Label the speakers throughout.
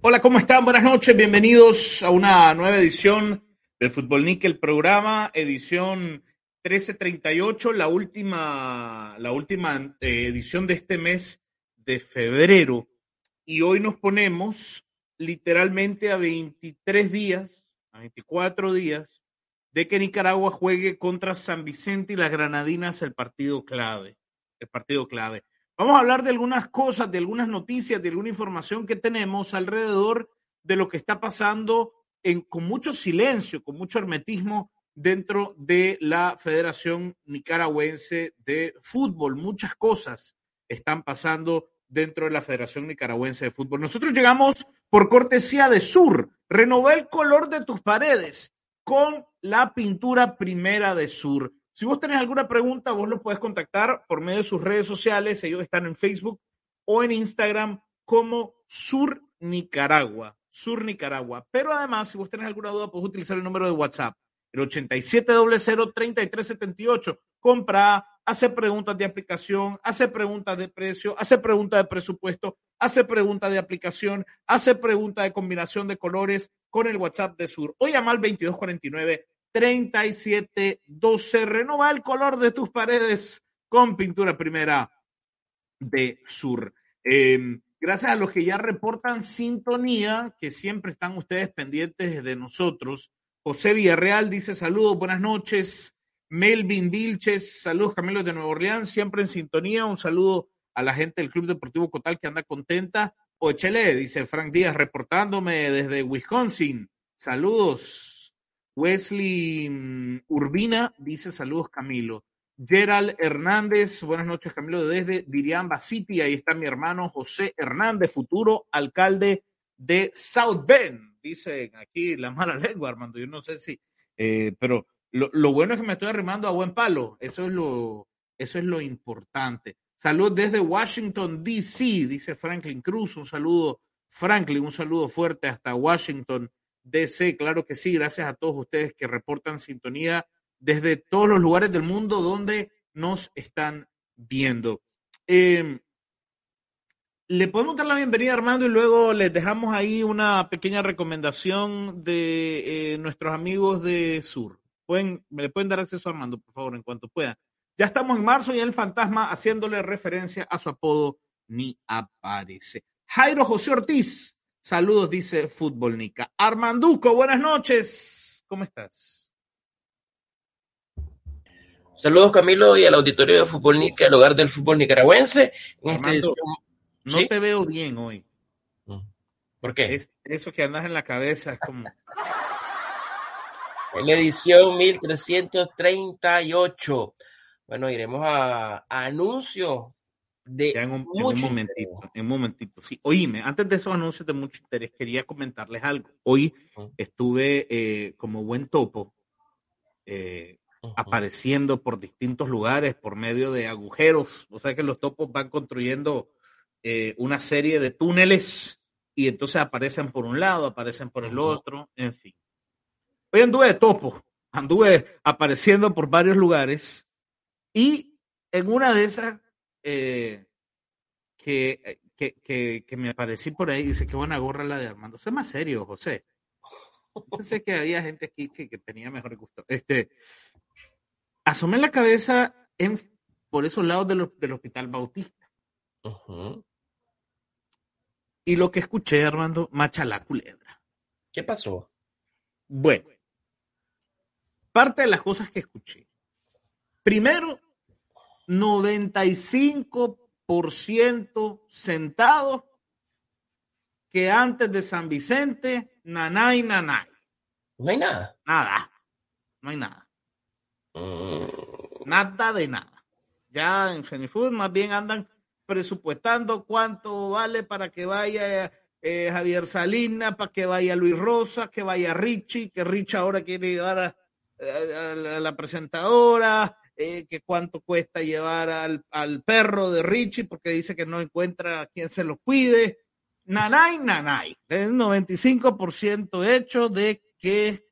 Speaker 1: Hola, ¿cómo están? Buenas noches, bienvenidos a una nueva edición del Fútbol Nickel programa, edición 1338, la última, la última eh, edición de este mes de febrero. Y hoy nos ponemos literalmente a 23 días, a 24 días, de que Nicaragua juegue contra San Vicente y las Granadinas el partido clave. El partido clave. Vamos a hablar de algunas cosas, de algunas noticias, de alguna información que tenemos alrededor de lo que está pasando en, con mucho silencio, con mucho hermetismo dentro de la Federación Nicaragüense de Fútbol. Muchas cosas están pasando dentro de la Federación Nicaragüense de Fútbol. Nosotros llegamos por cortesía de Sur. Renové el color de tus paredes con la pintura primera de Sur. Si vos tenés alguna pregunta, vos los puedes contactar por medio de sus redes sociales. Ellos están en Facebook o en Instagram como Sur Nicaragua. Sur Nicaragua. Pero además, si vos tenés alguna duda, puedes utilizar el número de WhatsApp, el 87003378. Compra, hace preguntas de aplicación, hace preguntas de precio, hace preguntas de presupuesto, hace preguntas de aplicación, hace preguntas de combinación de colores con el WhatsApp de Sur. Hoy llama al 2249 3712. Renova el color de tus paredes con pintura primera de Sur. Eh, gracias a los que ya reportan sintonía, que siempre están ustedes pendientes de nosotros. José Villarreal dice saludos, buenas noches. Melvin Vilches, saludos Camilo de Nueva Orleans, siempre en sintonía. Un saludo a la gente del Club Deportivo Cotal que anda contenta. Ochele, dice Frank Díaz, reportándome desde Wisconsin. Saludos. Wesley mm, Urbina dice saludos Camilo. Gerald Hernández, buenas noches Camilo desde Diriamba City, ahí está mi hermano José Hernández, futuro alcalde de South Bend, dice aquí la mala lengua Armando, yo no sé si, eh, pero lo, lo, bueno es que me estoy arrimando a buen palo, eso es lo, eso es lo importante. Saludos desde Washington, D.C., dice Franklin Cruz, un saludo Franklin, un saludo fuerte hasta Washington, DC, claro que sí, gracias a todos ustedes que reportan sintonía desde todos los lugares del mundo donde nos están viendo. Eh, le podemos dar la bienvenida a Armando y luego les dejamos ahí una pequeña recomendación de eh, nuestros amigos de Sur. Pueden, me le pueden dar acceso a Armando, por favor, en cuanto puedan. Ya estamos en marzo y el fantasma haciéndole referencia a su apodo ni aparece. Jairo José Ortiz, Saludos, dice Fútbol Nica. Armanduco, buenas noches. ¿Cómo estás?
Speaker 2: Saludos, Camilo, y al auditorio de Fútbol Nica, el hogar del fútbol nicaragüense.
Speaker 1: Armando, no te veo bien hoy.
Speaker 2: ¿Por qué?
Speaker 1: Es, eso que andas en la cabeza es como.
Speaker 2: en la edición 1338. Bueno, iremos a, a anuncios de
Speaker 1: ya en un, en un momentito, interés. en un momentito. Sí, oíme, antes de esos anuncios de mucho interés, quería comentarles algo. Hoy uh -huh. estuve eh, como buen topo eh, uh -huh. apareciendo por distintos lugares por medio de agujeros. O sea que los topos van construyendo eh, una serie de túneles y entonces aparecen por un lado, aparecen por el uh -huh. otro, en fin. Hoy anduve de topo, anduve apareciendo por varios lugares y en una de esas eh, que, que, que, que, me aparecí por ahí, dice, qué buena gorra la de Armando. Sé más serio, José. Pensé que había gente aquí que, que tenía mejor gusto. Este, asomé la cabeza en, por esos lados de lo, del Hospital Bautista. Uh -huh. Y lo que escuché, Armando, macha la culebra.
Speaker 2: ¿Qué pasó?
Speaker 1: Bueno, parte de las cosas que escuché. Primero, 95% sentados que antes de San Vicente, nanay, nanay.
Speaker 2: No hay nada.
Speaker 1: Nada. No hay nada. Mm. Nada de nada. Ya en Fenifood más bien andan presupuestando cuánto vale para que vaya eh, Javier Salina, para que vaya Luis Rosa, que vaya Richie, que Richie ahora quiere llevar a, la presentadora, eh, que cuánto cuesta llevar al, al, perro de Richie, porque dice que no encuentra a quien se lo cuide. Nanay, nanay. Es 95% hecho de que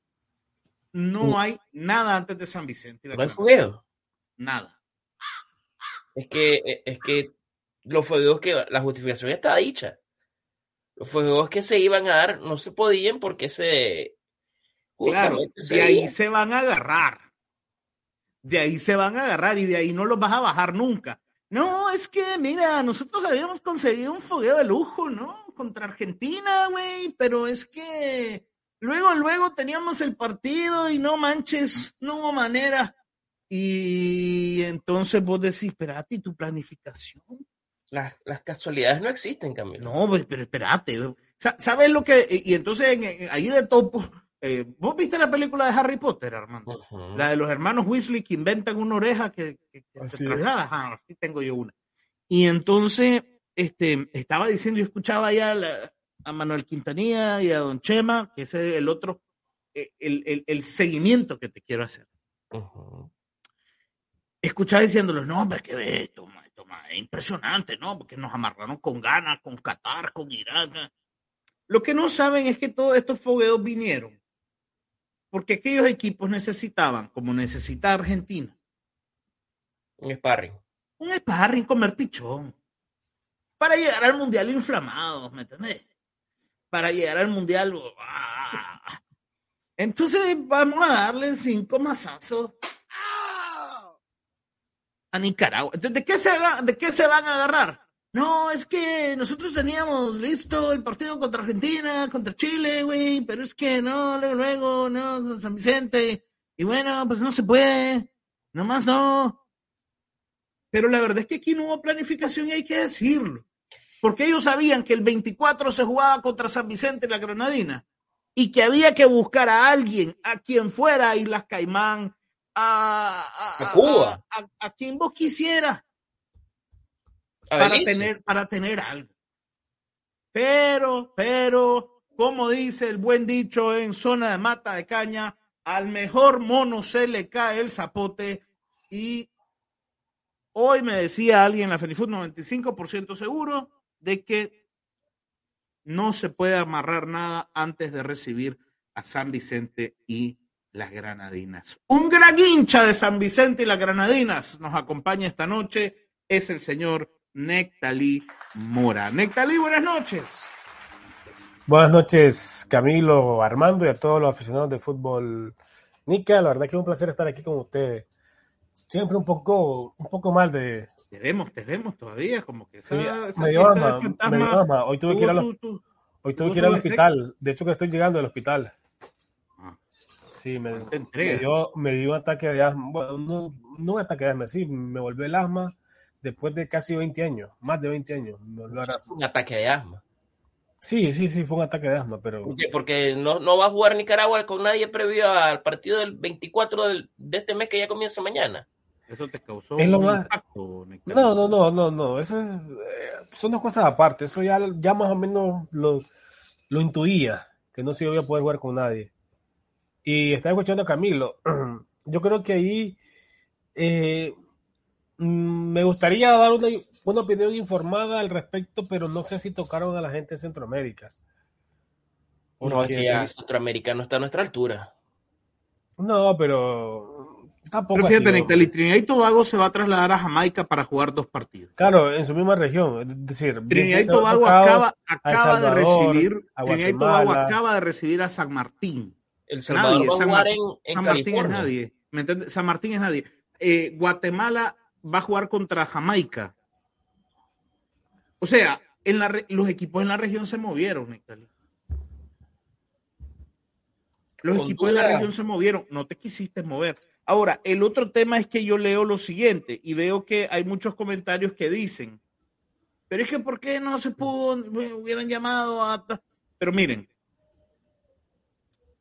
Speaker 1: no hay nada antes de San Vicente.
Speaker 2: ¿No hay fogueo?
Speaker 1: Nada.
Speaker 2: Es que, es que los fuegos que la justificación está dicha. Los fuegos que se iban a dar no se podían porque se.
Speaker 1: Claro, de ahí se van a agarrar. De ahí se van a agarrar y de ahí no los vas a bajar nunca. No, es que, mira, nosotros habíamos conseguido un fogueo de lujo, ¿no? Contra Argentina, güey, pero es que luego, luego teníamos el partido y no manches, no hubo manera. Y entonces vos decís, espérate, ¿y tu planificación?
Speaker 2: Las, las casualidades no existen, Camilo.
Speaker 1: No, pues, pero espérate. ¿Sabes lo que? Y entonces ahí de topo, eh, ¿vos viste la película de Harry Potter, Armando? La de los hermanos Weasley que inventan una oreja que, se traslada. Ah, aquí tengo yo una. Y entonces, este, estaba diciendo, yo escuchaba ya a, Manuel Quintanilla y a Don Chema, que ese es el otro, eh, el, el, el seguimiento que te quiero hacer. Escuchaba diciéndoles, no, hombre, que ve esto, es impresionante, ¿no? Porque nos amarraron con ganas, con Qatar, con Irán. Lo que no saben es que todos estos fogueos vinieron porque aquellos equipos necesitaban, como necesita Argentina,
Speaker 2: un sparring.
Speaker 1: Un sparring, comer pichón. Para llegar al mundial inflamado, ¿me entendés? Para llegar al mundial. ¡ah! Entonces vamos a darle cinco masazos a Nicaragua. ¿De qué, se, ¿De qué se van a agarrar? No, es que nosotros teníamos listo el partido contra Argentina, contra Chile, güey, pero es que no, luego, luego, no, San Vicente. Y bueno, pues no se puede, nomás no. Pero la verdad es que aquí no hubo planificación y hay que decirlo. Porque ellos sabían que el 24 se jugaba contra San Vicente y la Granadina y que había que buscar a alguien, a quien fuera a Islas Caimán, a, a, Cuba, a, quien vos quisieras, para tener, para tener algo. Pero, pero, como dice el buen dicho en zona de mata de caña, al mejor mono se le cae el zapote y hoy me decía alguien en la Fenifood 95% seguro de que no se puede amarrar nada antes de recibir a San Vicente y las Granadinas. Un gran hincha de San Vicente y las Granadinas nos acompaña esta noche, es el señor Nectalí Mora. Nectalí, buenas noches.
Speaker 3: Buenas noches, Camilo, Armando y a todos los aficionados de fútbol. Nica, la verdad que es un placer estar aquí con ustedes. Siempre un poco, un poco mal de.
Speaker 1: Te vemos, te vemos todavía, como que
Speaker 3: medio ama, Hoy tuve que ir, hoy tuve que ir al hospital. De hecho, que estoy llegando al hospital. Ah. Sí, me, me, dio, me dio un ataque de asma. Bueno, no, no un ataque de asma, sí, me volvió el asma después de casi 20 años, más de 20 años.
Speaker 2: Un ataque de asma.
Speaker 3: Sí, sí, sí, fue un ataque de asma, pero...
Speaker 2: Porque no, no va a jugar Nicaragua con nadie previo al partido del 24 del, de este mes que ya comienza mañana.
Speaker 1: Eso te causó un impacto,
Speaker 3: No, no, no, no, no, eso es, eh, son dos cosas aparte, eso ya, ya más o menos lo, lo intuía, que no se iba a poder jugar con nadie. Y estaba escuchando a Camilo, yo creo que ahí eh, me gustaría dar una, opinión informada al respecto, pero no sé si tocaron a la gente de Centroamérica.
Speaker 2: No, es que ya Centroamérica no está a nuestra altura.
Speaker 3: No, pero
Speaker 1: tampoco. Pero fíjate, Trinidad y Tobago se va a trasladar a Jamaica para jugar dos partidos.
Speaker 3: Claro, en su misma región. Es decir,
Speaker 1: Trinidad y Tobago acaba, acaba de recibir. Trinidad y Tobago acaba de recibir a San Martín.
Speaker 2: El Salvador nadie, San,
Speaker 1: en, San Martín es nadie. ¿Me entiendes? San Martín es nadie. Eh, Guatemala va a jugar contra Jamaica. O sea, en la, los equipos en la región se movieron, Nectalí. Los equipos en la región se movieron, no te quisiste mover. Ahora, el otro tema es que yo leo lo siguiente y veo que hay muchos comentarios que dicen, pero es que ¿por qué no se pudo, me hubieran llamado a... Pero miren,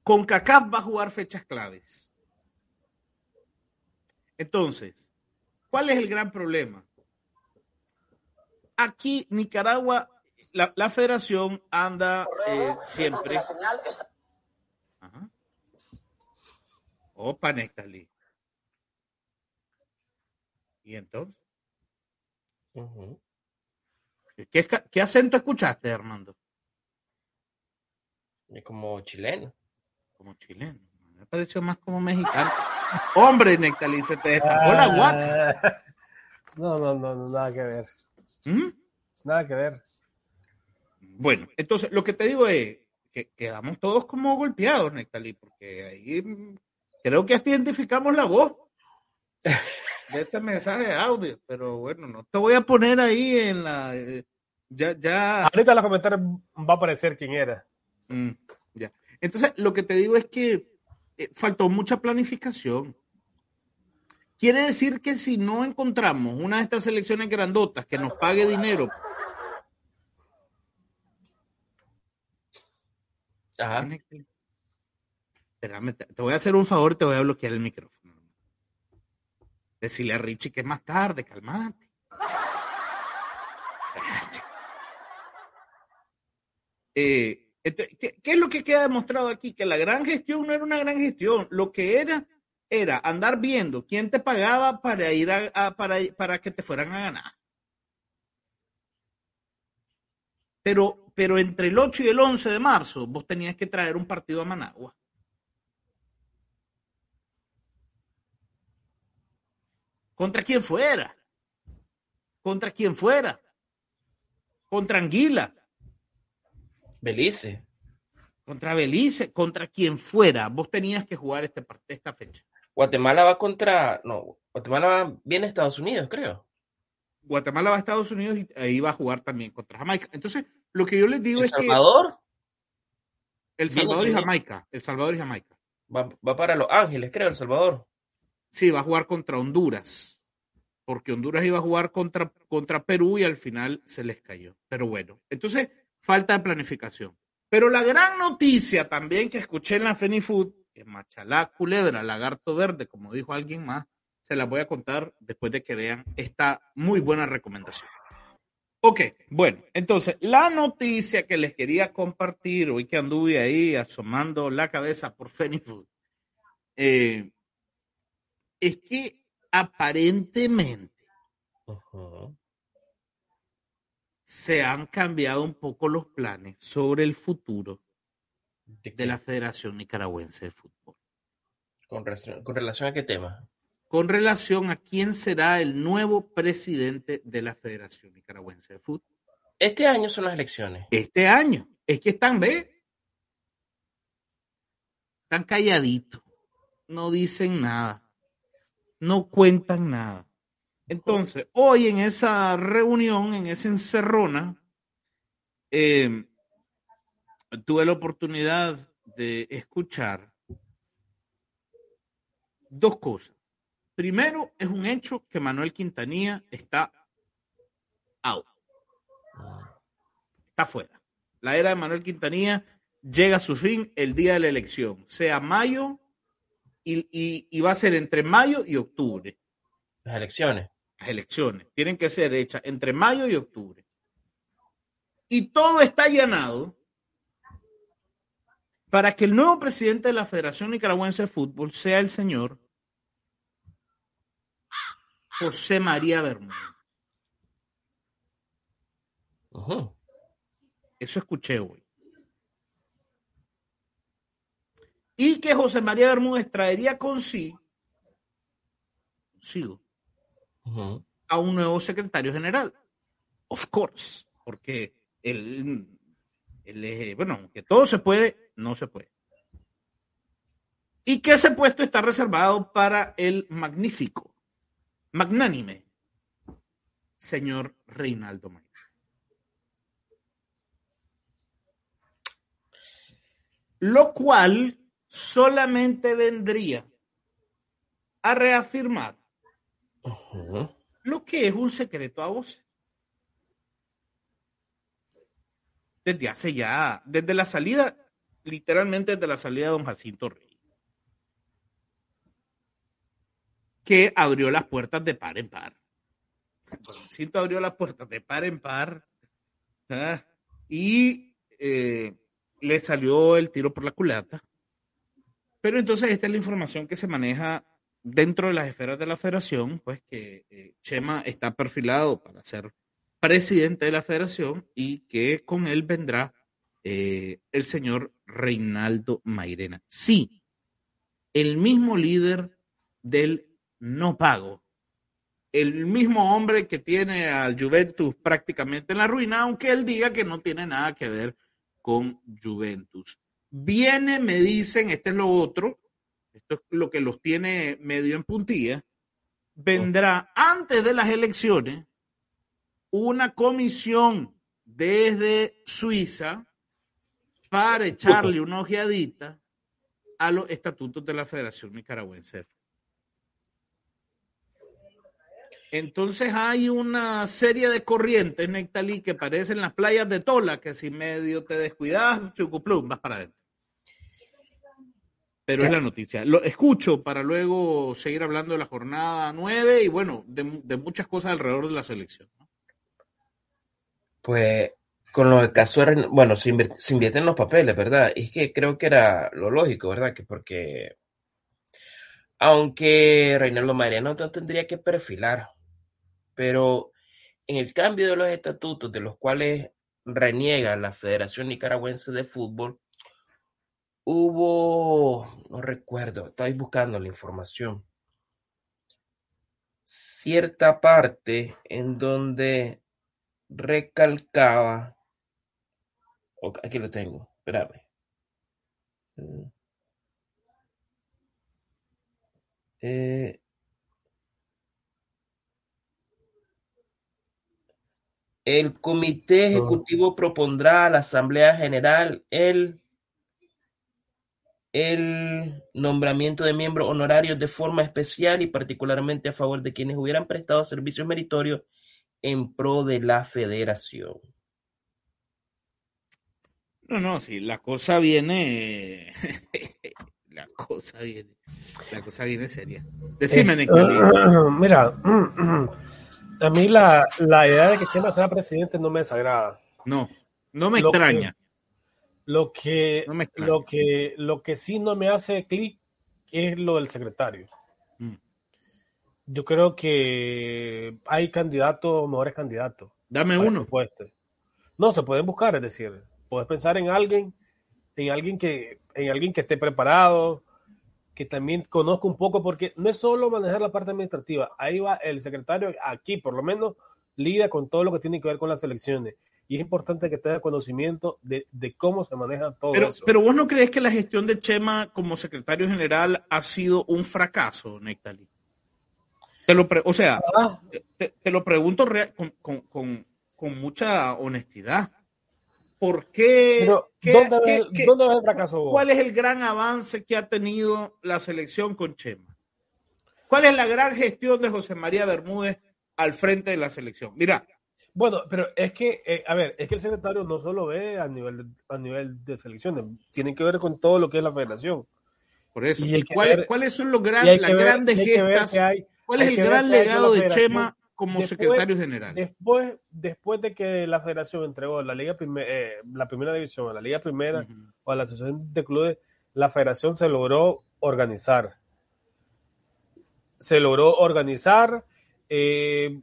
Speaker 1: con CACAF va a jugar fechas claves. Entonces, ¿Cuál es el gran problema? Aquí Nicaragua, la, la federación anda eh, siempre. Ajá. Opa, Nectali. ¿Y entonces? ¿Qué, qué acento escuchaste, Armando?
Speaker 2: Es como chileno.
Speaker 1: Como chileno. Me pareció más como mexicano. Hombre, Nectali, se te destapó la guaca.
Speaker 3: Ah, No, no, no, no, nada que ver.
Speaker 1: ¿Mm?
Speaker 3: Nada que ver.
Speaker 1: Bueno, entonces lo que te digo es que quedamos todos como golpeados, Nectali, porque ahí mm, creo que hasta identificamos la voz de ese mensaje de audio, pero bueno, no te voy a poner ahí en la... eh, ya, ya...
Speaker 3: Ahorita en los comentarios va a aparecer quién era.
Speaker 1: Mm, ya. Entonces, lo que te digo es que faltó mucha planificación. Quiere decir que si no encontramos una de estas selecciones grandotas que nos pague dinero,
Speaker 2: Ajá.
Speaker 1: Espérame, te, voy a hacer un favor te voy a bloquear el micrófono. Decirle a Richie que es más tarde, calmate. Eh, ¿qué, es lo que queda demostrado aquí? Que la gran gestión no era una gran gestión. Lo que era era andar viendo quién te pagaba para ir a, a- para, para que te fueran a ganar. Pero, pero entre el 8 y el 11 de marzo vos tenías que traer un partido a Managua. Contra quien fuera. Contra quien fuera. Contra Anguila.
Speaker 2: Belice.
Speaker 1: Contra Belice. Contra quien fuera. Vos tenías que jugar este, esta fecha.
Speaker 2: Guatemala va contra. No, Guatemala va bien a Estados Unidos, creo.
Speaker 1: Guatemala va a Estados Unidos y ahí va a jugar también contra Jamaica. Entonces, lo que yo les digo
Speaker 2: El
Speaker 1: es
Speaker 2: Salvador
Speaker 1: que El
Speaker 2: viene
Speaker 1: Salvador y. Jamaica. El Salvador y Jamaica.
Speaker 2: va, va para Los Ángeles, creo, El Salvador.
Speaker 1: Sí, va a jugar contra Honduras. Porque Honduras iba a jugar contra, contra Perú y al final se les cayó. Pero bueno, entonces falta de planificación. Pero la gran noticia también que escuché en la Fenifood, que Machalá, Culebra, Lagarto Verde, como dijo alguien más, se la voy a contar después de que vean esta muy buena recomendación. Ok, bueno, entonces la noticia que les quería compartir hoy que anduve ahí asomando la cabeza por Fenifood, eh, es que aparentemente. Se han cambiado un poco los planes sobre el futuro
Speaker 2: ¿De
Speaker 1: la Federación Nicaragüense de Fútbol.
Speaker 2: con, relación, con relación a qué tema.
Speaker 1: Con relación a quién será el nuevo presidente de la Federación Nicaragüense de Fútbol.
Speaker 2: Este año son las elecciones.
Speaker 1: Este año. Es que están, ¿ve? Están calladitos. No dicen nada. No cuentan nada. Entonces, hoy en esa reunión, en esa encerrona, eh, tuve la oportunidad de escuchar dos cosas. Primero, es un hecho que Manuel Quintanilla está out, está fuera. La era de Manuel Quintanilla llega a su fin el día de la elección, sea mayo y va a ser entre mayo y octubre.
Speaker 2: Las elecciones.
Speaker 1: Las elecciones tienen que ser hechas entre mayo y octubre. Y todo está allanado para que el nuevo presidente de la Federación Nicaragüense de Fútbol sea el señor José María Bermúdez.
Speaker 2: Ujú.
Speaker 1: Eso escuché hoy. Y que José María Bermúdez traería consigo, a un nuevo secretario general. Of course, porque él es- bueno, aunque todo se puede, no se puede. Y que ese puesto está reservado para el magnífico, magnánime, señor Reinaldo Mayor. Lo cual solamente vendría a reafirmar Lo que es un secreto a voces. Desde hace ya, desde la salida, literalmente desde la salida de don Jacinto Rey, que abrió las puertas de par en par. Don Jacinto abrió las puertas de par en par. Ah, y eh, le salió el tiro por la culata. Pero entonces esta es la información que se maneja dentro de las esferas de la federación, pues que eh, Chema está perfilado para ser presidente de la federación y que con él vendrá eh, el señor Reinaldo Mairena. Sí, el mismo líder del no pago, el mismo hombre que tiene al Juventus prácticamente en la ruina, aunque él diga que no tiene nada que ver con Juventus. Viene, me dicen, este es lo otro, esto es lo que los tiene medio en puntilla, vendrá antes de las elecciones una comisión desde Suiza para echarle una ojeadita a los estatutos de la Federación Nicaragüense. Entonces hay una serie de corrientes, Nectalí, que parecen las playas de Tola, que si medio te descuidas, chucuplum, vas para adentro. Pero es la noticia. Lo escucho para luego seguir hablando de la jornada 9 y bueno, de, muchas cosas alrededor de la selección.
Speaker 2: Pues con lo del caso de, bueno, se, invierten los papeles, ¿verdad? Y es que creo que era lo lógico, ¿verdad? Que porque aunque Reinaldo Mariano no tendría que perfilar, pero en el cambio de los estatutos de los cuales reniega la Federación Nicaragüense de Fútbol, hubo, no recuerdo, estáis buscando la información, cierta parte en donde recalcaba, aquí lo tengo, espérame. Mm. Eh, el comité ejecutivo propondrá a la Asamblea General el el nombramiento de miembros honorarios de forma especial y particularmente a favor de quienes hubieran prestado servicios meritorios en pro de la federación.
Speaker 1: No, no, sí, la cosa viene, la cosa viene, la cosa viene seria. Decime, eh,
Speaker 3: Mira, a mí la, idea de que Chema sea presidente no me desagrada.
Speaker 1: No, no me extraña.
Speaker 3: Lo que, lo que, lo que sí no me hace clic es lo del secretario. Mm. Yo creo que hay candidatos, mejores candidatos.
Speaker 1: Dame uno.
Speaker 3: No, se pueden buscar, es decir, puedes pensar en alguien, en alguien que, en alguien que esté preparado, que también conozca un poco, porque no es solo manejar la parte administrativa, ahí va el secretario, aquí por lo menos lidia con todo lo que tiene que ver con las elecciones y es importante que tenga conocimiento de, cómo se maneja todo
Speaker 1: pero,
Speaker 3: eso.
Speaker 1: Pero vos no crees que la gestión de Chema como secretario general ha sido un fracaso, Nectali? Te lo o sea, ah. te, lo pregunto con, mucha honestidad. ¿Por qué?
Speaker 3: ¿dónde, ves, el fracaso vos?
Speaker 1: ¿Cuál es el gran avance que ha tenido la selección con Chema? ¿Cuál es la gran gestión de José María Bermúdez al frente de la selección? Mira,
Speaker 3: bueno, pero es que, eh, a ver, es que el secretario no solo ve a nivel de, a nivel de selecciones, tiene que ver con todo lo que es la federación.
Speaker 1: Por eso. ¿Y, cuáles son los grandes, las grandes gestas? ¿Cuál es el gran legado de Chema como secretario general?
Speaker 3: Después, después de que la federación entregó la liga eh, la primera división a la liga primera o a la asociación de clubes, la federación se logró organizar. Se logró organizar, eh,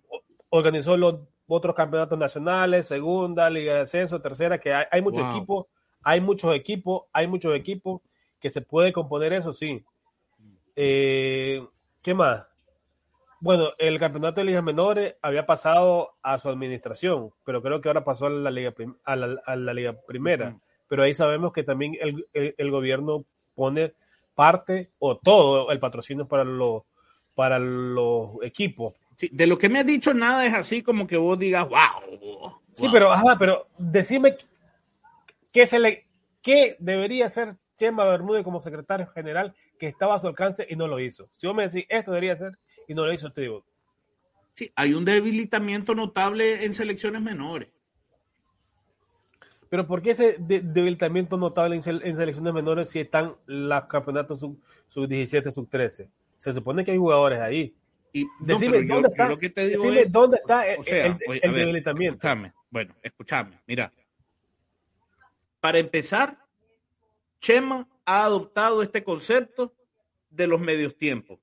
Speaker 3: organizó los otros campeonatos nacionales, segunda, liga de ascenso, tercera, que hay, muchos equipos, hay muchos equipos, hay muchos equipos que se puede componer eso, sí. Eh, ¿Qué más? Bueno, el campeonato de ligas menores había pasado a su administración, pero creo que ahora pasó a la liga, a la, liga primera. Pero ahí sabemos que también el, gobierno pone parte o todo el patrocinio para los para los equipos
Speaker 1: de lo que me has dicho, nada es así como que vos digas, wow.
Speaker 3: Sí, pero, ajá, pero decime qué, se le, qué debería hacer Chema Bermúdez como secretario general que estaba a su alcance y no lo hizo. Si vos me decís, esto debería ser y no lo hizo, te digo.
Speaker 1: Sí, hay un debilitamiento notable en selecciones menores.
Speaker 3: Pero ¿por qué ese debilitamiento notable en, selecciones menores si están los campeonatos sub-17, sub 13 Se supone que hay jugadores ahí.
Speaker 1: Y decime, ¿dónde, está,
Speaker 3: dónde está el, debilitamiento?
Speaker 1: Escúchame, bueno, escúchame, mira. Para empezar, Chema ha adoptado este concepto de los medios tiempos,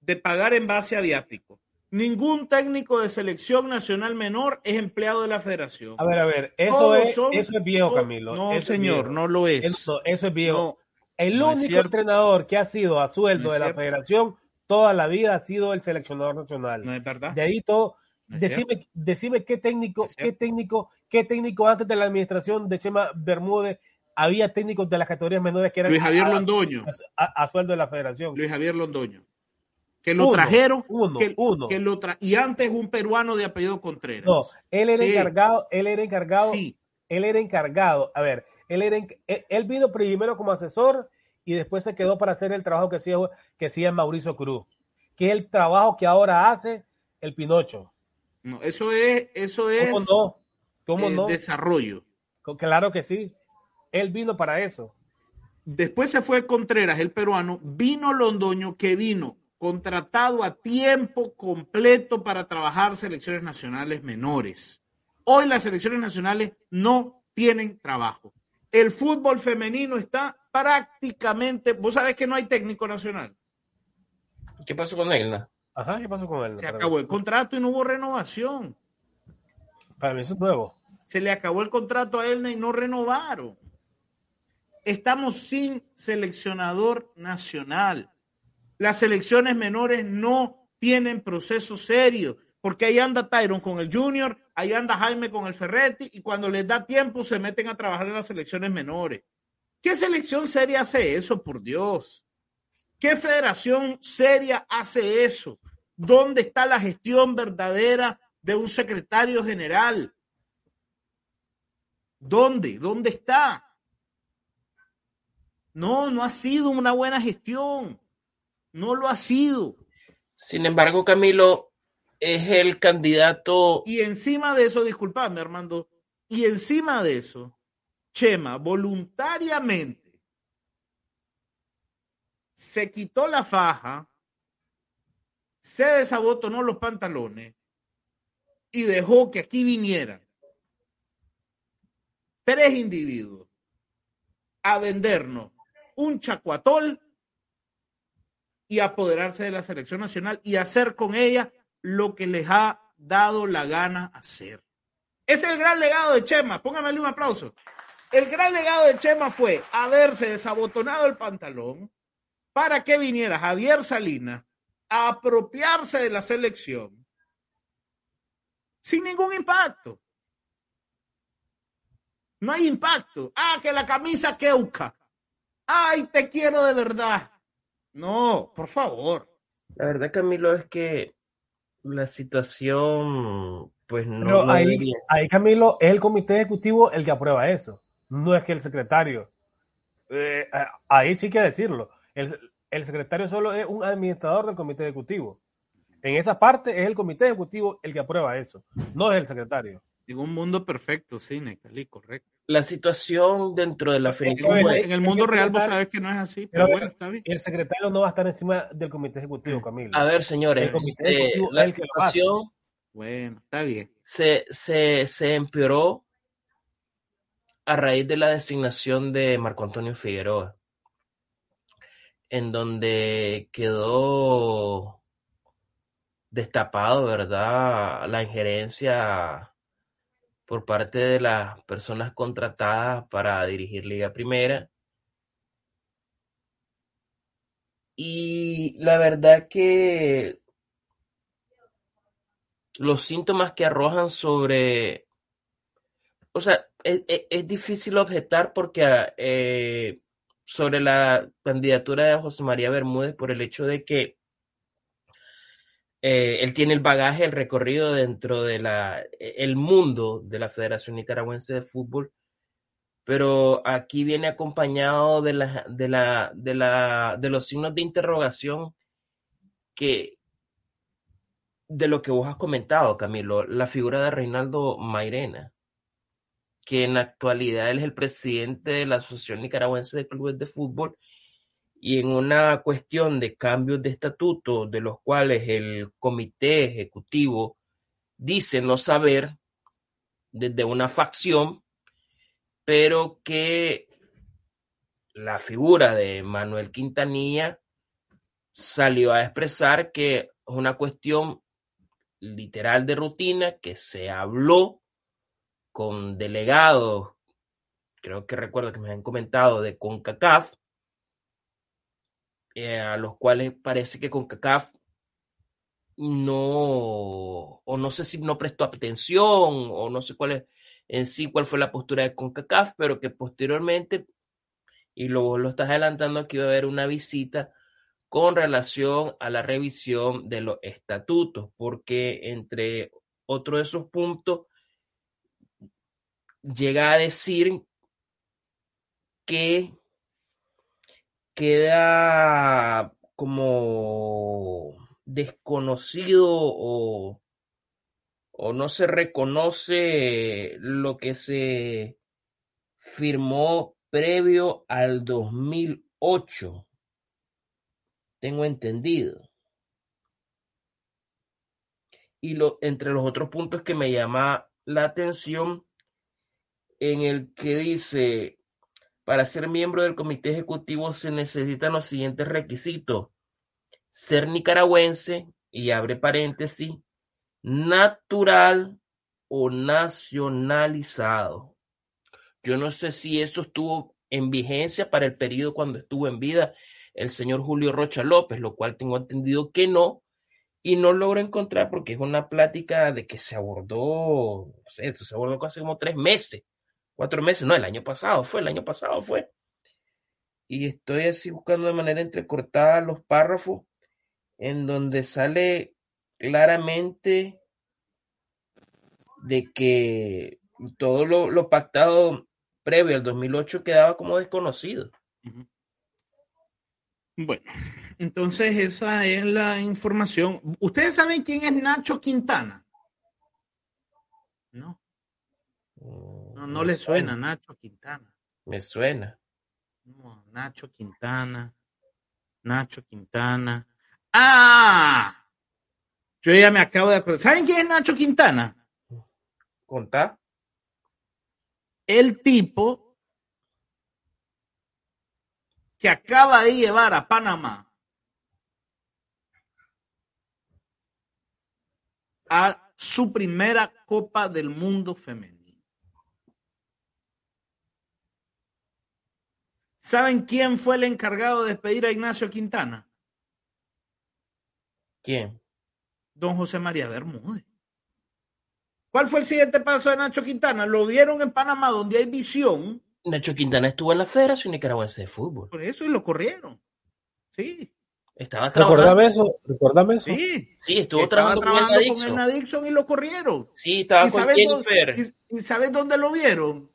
Speaker 1: de pagar en base a viático. Ningún técnico de selección nacional menor es empleado de la federación.
Speaker 3: A ver, a ver, eso,
Speaker 1: Todos
Speaker 3: es,
Speaker 1: son-
Speaker 3: eso es viejo, Camilo.
Speaker 1: No,
Speaker 3: eso
Speaker 1: señor,
Speaker 3: viejo.
Speaker 1: no lo es.
Speaker 3: Eso, eso es viejo.
Speaker 1: No,
Speaker 3: El
Speaker 1: no
Speaker 3: único entrenador que ha sido a sueldo
Speaker 1: No
Speaker 3: de la
Speaker 1: cierto.
Speaker 3: federación toda la vida ha sido el seleccionador nacional.
Speaker 1: no es verdad.
Speaker 3: De ahí todo. Decime, decime qué técnico, qué técnico, qué técnico antes de la administración de Chema Bermúdez había técnicos de las categorías menores que eran
Speaker 1: Luis Javier
Speaker 3: a,
Speaker 1: Londoño.
Speaker 3: a- a sueldo de la federación.
Speaker 1: Luis Javier Londoño. Que lo
Speaker 3: Uno,
Speaker 1: trajeron.
Speaker 3: uno,
Speaker 1: que,
Speaker 3: uno.
Speaker 1: que lo tra- y antes un peruano de apellido Contreras.
Speaker 3: No, él era
Speaker 1: Sí.
Speaker 3: encargado, él era encargado,
Speaker 1: Sí,
Speaker 3: él era encargado. A ver, él era, él vino primero como asesor y después se quedó para hacer el trabajo que hacía, que hacía Mauricio Cruz, que es el trabajo que ahora hace el Pinocho.
Speaker 1: no, eso es, eso es
Speaker 3: ¿Cómo no? ¿Cómo
Speaker 1: eh,
Speaker 3: no?
Speaker 1: desarrollo.
Speaker 3: Claro que sí. Él vino para eso.
Speaker 1: Después se fue Contreras, el peruano, vino Londoño, que vino contratado a tiempo completo para trabajar selecciones nacionales menores. Hoy las selecciones nacionales no tienen trabajo. El fútbol femenino está prácticamente, vos sabés que no hay técnico nacional.
Speaker 2: ¿Qué pasó con él? no?
Speaker 3: Ajá, ¿qué pasó con él?
Speaker 1: Se acabó el contrato y no hubo renovación.
Speaker 3: Para mí eso es nuevo.
Speaker 1: Se le acabó el contrato a Elna y no renovaron. Estamos sin seleccionador nacional. Las selecciones menores no tienen proceso serio, porque ahí anda Tyron con el Junior, ahí anda Jaime con el Ferretti, y cuando les da tiempo se meten a trabajar en las selecciones menores. ¿Qué selección seria hace eso, por Dios? ¿Qué federación seria hace eso? ¿Dónde está la gestión verdadera de un secretario general? ¿Dónde? ¿Dónde está? No, no ha sido una buena gestión. No lo ha sido.
Speaker 2: Sin embargo, Camilo es el candidato.
Speaker 1: Y encima de eso, disculpadme, Armando, y encima de eso, Chema voluntariamente se quitó la faja, se desabotonó los pantalones y dejó que aquí vinieran tres individuos a vendernos un chacuatol y apoderarse de la selección nacional y hacer con ella lo que les ha dado la gana hacer. Es el gran legado de Chema. Póngamele un aplauso. El gran legado de Chema fue haberse desabotonado el pantalón para que viniera Javier Salinas a apropiarse de la selección sin ningún impacto. No hay impacto. Ah, que la camisa queuca. Ay, te quiero de verdad. No, por favor.
Speaker 2: La verdad, Camilo, es que la situación, pues no.
Speaker 3: Pero
Speaker 2: no
Speaker 3: ahí,
Speaker 2: debería-
Speaker 3: ahí, Camilo, es el comité ejecutivo el que aprueba eso. No es que el secretario. Eh, ahí sí hay que decirlo. El, el secretario solo es un administrador del comité ejecutivo. En esa parte es el comité ejecutivo el que aprueba eso. No es el secretario.
Speaker 1: En un mundo perfecto, sí, Nectalí, correcto.
Speaker 2: La situación dentro de la federación.
Speaker 1: En el mundo
Speaker 3: el
Speaker 1: real vos sabés que no es así, pero
Speaker 3: Pero
Speaker 1: bueno, está bien.
Speaker 3: El secretario no va a estar encima del comité ejecutivo, Camilo.
Speaker 2: a ver, señores,
Speaker 3: El comité
Speaker 2: eh, la
Speaker 3: es
Speaker 2: situación
Speaker 1: Bueno, está bien.
Speaker 2: se, se, se empeoró a raíz de la designación de Marco Antonio Figueroa, en donde quedó destapado, ¿verdad?, la injerencia por parte de las personas contratadas para dirigir Liga Primera. Y la verdad que los síntomas que arrojan sobre, o sea, es, es- es difícil objetar porque eh, sobre la candidatura de José María Bermúdez por el hecho de que eh, él tiene el bagaje, el recorrido dentro de la, el mundo de la Federación Nicaragüense de Fútbol, pero aquí viene acompañado de la, de la, de la, de los signos de interrogación que, de lo que vos has comentado, Camilo, la figura de Reinaldo Mairena, que en la actualidad es el presidente de la Asociación Nicaragüense de Clubes de Fútbol y en una cuestión de cambios de estatuto, de los cuales el comité ejecutivo dice no saber desde una facción, pero que la figura de Manuel Quintanilla salió a expresar que es una cuestión literal de rutina, que se habló con delegados, creo que recuerdo que me han comentado, de CONCACAF, eh, a los cuales parece que CONCACAF no, o no sé si no prestó atención, o no sé cuál es en sí cuál fue la postura de CONCACAF, pero que posteriormente, y luego lo estás adelantando, aquí va a haber una visita con relación a la revisión de los estatutos, porque entre otros de esos puntos llega a decir que queda como desconocido o, o no se reconoce lo que se firmó previo al 2008 tengo entendido. Y lo, entre los otros puntos que me llama la atención, en el que dice, para ser miembro del comité ejecutivo se necesitan los siguientes requisitos. Ser nicaragüense, y abre paréntesis, natural o nacionalizado. Yo no sé si eso estuvo en vigencia para el periodo cuando estuvo en vida el señor Julio Rocha López, lo cual tengo entendido que no, y no logro encontrar porque es una plática de que se abordó, no sé, se abordó hace como tres meses, cuatro meses, no, el año pasado fue, el año pasado fue. Y estoy así buscando de manera entrecortada los párrafos en donde sale claramente de que todo lo, pactado previo al 2008 quedaba como desconocido.
Speaker 1: Bueno, entonces esa es la información. ¿Ustedes saben quién es Nacho Quintana? No. No, no le suena Nacho Quintana.
Speaker 2: Me suena.
Speaker 1: No, Nacho Quintana. Nacho Quintana. ¡Ah! Yo ya me acabo de acordar. ¿Saben quién es Nacho Quintana?
Speaker 2: ¿Contá?
Speaker 1: El tipo que acaba de llevar a Panamá a su primera Copa del Mundo femenino. ¿Saben quién fue el encargado de despedir a Ignacio Quintana?
Speaker 2: ¿Quién?
Speaker 1: Don José María Bermúdez. ¿Cuál fue el siguiente paso de Nacho Quintana? Lo vieron en Panamá, donde hay visión,
Speaker 2: Nacho Quintana estuvo en la Federación Nicaragüense de Fútbol.
Speaker 1: Por eso y lo corrieron. Sí.
Speaker 2: Estaba trabajando.
Speaker 3: eso? ¿Recordame eso?
Speaker 1: Sí.
Speaker 2: Sí, estuvo trabajando, trabajando,
Speaker 1: con, el Dixon y lo corrieron.
Speaker 2: Sí, estaba ¿Y con Jennifer.
Speaker 1: Dónde, y, sabes dónde lo vieron?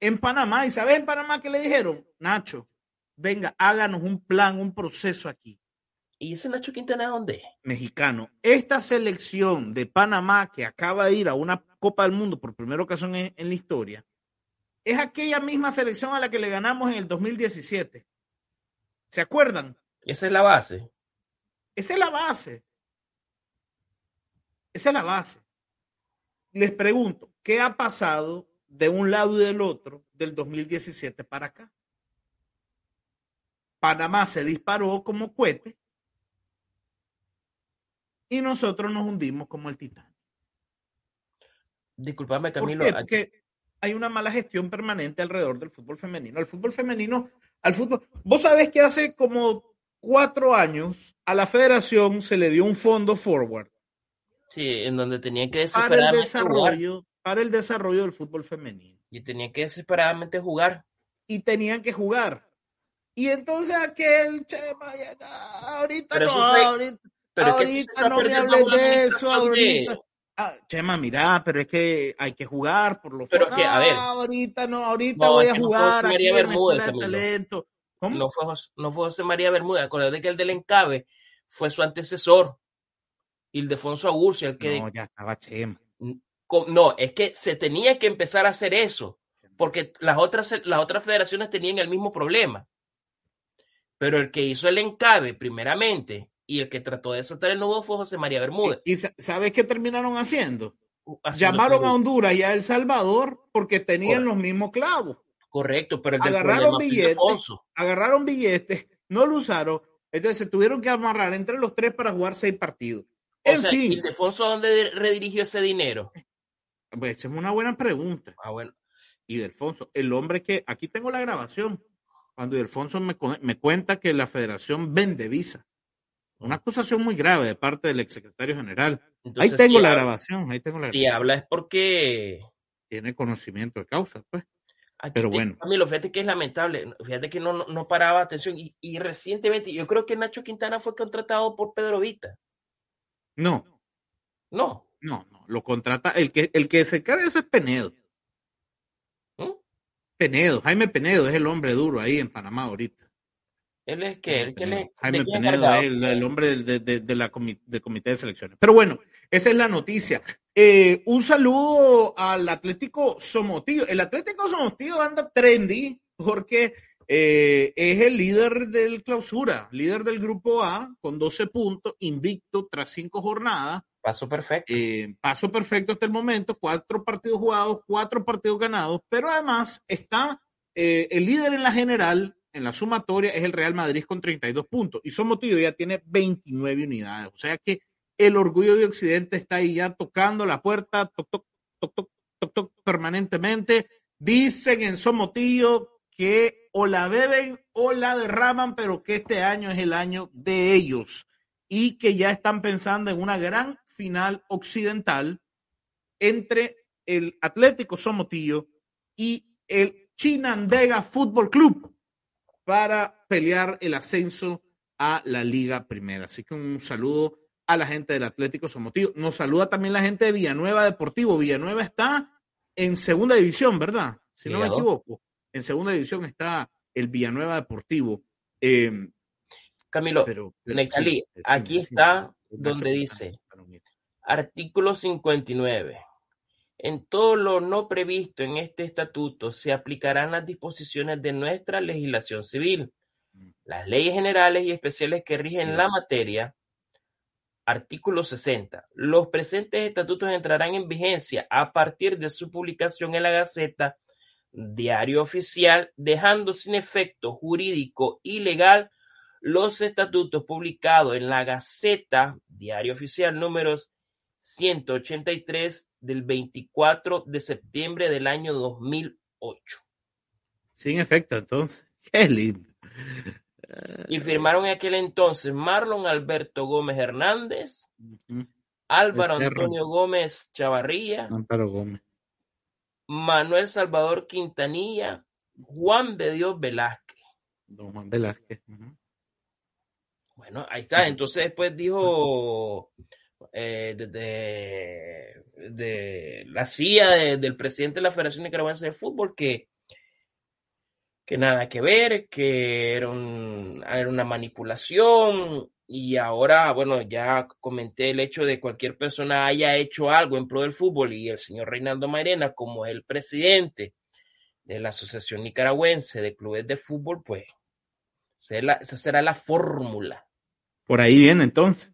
Speaker 1: En Panamá. ¿Y sabes en Panamá qué le dijeron? Nacho, venga, háganos un plan, un proceso aquí.
Speaker 2: ¿Y ese Nacho Quintana dónde?
Speaker 1: Mexicano. Esta selección de Panamá que acaba de ir a una Copa del Mundo por primera ocasión en la historia, es aquella misma selección a la que le ganamos en el 2017. ¿Se acuerdan?
Speaker 2: Esa es la base.
Speaker 1: Esa es la base. Esa es la base. Les pregunto, ¿qué ha pasado de un lado y del otro del 2017 para acá? Panamá se disparó como cohete y nosotros nos hundimos como el titán.
Speaker 2: Disculpame, Camilo.
Speaker 1: ¿Por qué? hay una mala gestión permanente alrededor del fútbol femenino. El fútbol femenino, al fútbol. Vos sabés que hace como cuatro años a la federación se le dio un fondo forward.
Speaker 2: Sí, en donde tenía que
Speaker 1: para el desarrollo, para el desarrollo del fútbol femenino.
Speaker 2: Y tenía que desesperadamente jugar.
Speaker 1: Y tenían que jugar. Y entonces aquel chema, ahorita no, ahorita, ahorita no me hables de eso, ahorita. Ah, Chema, mira, pero es que hay que jugar por lo
Speaker 2: Pero que, a ver.
Speaker 1: ahorita no, ahorita voy a jugar.
Speaker 2: No María Bermúdez, talento. No, fue José, no fue José María Bermúdez. Acuérdate que el del Encabe fue su antecesor. Ildefonso Agurcio, el que.
Speaker 1: No, ya estaba Chema.
Speaker 2: No, es que se tenía que empezar a hacer eso. Porque las otras, las otras federaciones tenían el mismo problema. Pero el que hizo el Encabe, primeramente, y el que trató de saltar el nudo fue José María Bermúdez.
Speaker 1: ¿Y, sabes qué terminaron haciendo? llamaron a Honduras y a El Salvador porque tenían los mismos clavos.
Speaker 2: Correcto, pero el
Speaker 1: agarraron billetes, agarraron billetes, no lo usaron, entonces se tuvieron que amarrar entre los tres para jugar seis partidos.
Speaker 2: O en sea, fin. ¿Y dónde redirigió ese dinero?
Speaker 1: Pues esa es una buena pregunta.
Speaker 2: Ah, bueno.
Speaker 1: Y Delfonso, el hombre que, aquí tengo la grabación, cuando Delfonso me, me cuenta que la federación vende visas. Una acusación muy grave de parte del exsecretario general. ahí tengo la grabación, ahí tengo la grabación.
Speaker 2: Y habla es porque
Speaker 1: tiene conocimiento de causa, pues. Pero bueno.
Speaker 2: A mí lo fíjate que es lamentable, fíjate que no, no, paraba atención y, y, recientemente yo creo que Nacho Quintana fue contratado por Pedro Vita.
Speaker 1: No.
Speaker 2: No.
Speaker 1: No, no, lo contrata, el que, el que se carga eso es Penedo. ¿Mm? Penedo, Jaime Penedo es el hombre duro ahí en Panamá ahorita.
Speaker 2: Él es que, el que le,
Speaker 1: Jaime Penedo, el, el, hombre de, de, de la del comité de selecciones. Pero bueno, esa es la noticia. Eh, un saludo al Atlético Somotillo. El Atlético Somotillo anda trendy porque eh, es el líder del clausura, líder del grupo A con 12 puntos, invicto tras cinco jornadas.
Speaker 2: Paso perfecto.
Speaker 1: Eh, paso perfecto hasta el momento, cuatro partidos jugados, cuatro partidos ganados, pero además está el líder en la general, en la sumatoria, es el Real Madrid con 32 puntos y Somotillo ya tiene 29 unidades. O sea que el orgullo de Occidente está ahí ya tocando la puerta, toc, toc, toc, toc, toc, toc permanentemente. Dicen en Somotillo que o la beben o la derraman, pero que este año es el año de ellos y que ya están pensando en una gran final occidental entre el Atlético Somotillo y el Chinandega Fútbol Club para pelear el ascenso a la Liga Primera. Así que un saludo a la gente del Atlético Somotillo. Nos saluda también la gente de Villanueva Deportivo. Villanueva está en segunda división, ¿verdad? Si no me equivoco. En segunda división está el Villanueva Deportivo. Em,
Speaker 2: Camilo, pero, aquí está donde dice, artículo 59. En todo lo no previsto en este estatuto se aplicarán las disposiciones de nuestra legislación civil, mm. las leyes generales y especiales que rigen la materia, Artículo 60. Los presentes estatutos entrarán en vigencia a partir de su publicación en la Gaceta Diario Oficial, dejando sin efecto jurídico y legal los estatutos publicados en la Gaceta Diario Oficial números 183 del 24 de septiembre del año 2008.
Speaker 1: Sin efecto, entonces. Qué lindo.
Speaker 2: Y firmaron en aquel entonces Marlon Alberto Gómez Hernández, Álvaro Antonio Gómez Chavarría, Manuel Salvador Quintanilla, Juan de Dios Velázquez.
Speaker 1: Don Juan Velázquez.
Speaker 2: Bueno, ahí está. Entonces después dijo eh, de, la CIA del presidente de la Federación Nicaragüense de Fútbol que que nada que ver, que era, una manipulación y ahora, bueno, ya comenté el hecho de cualquier persona haya hecho algo en pro del fútbol y el señor Reinaldo Mairena como el presidente de la Asociación Nicaragüense de Clubes de Fútbol, pues esa será la fórmula.
Speaker 1: Por ahí viene entonces.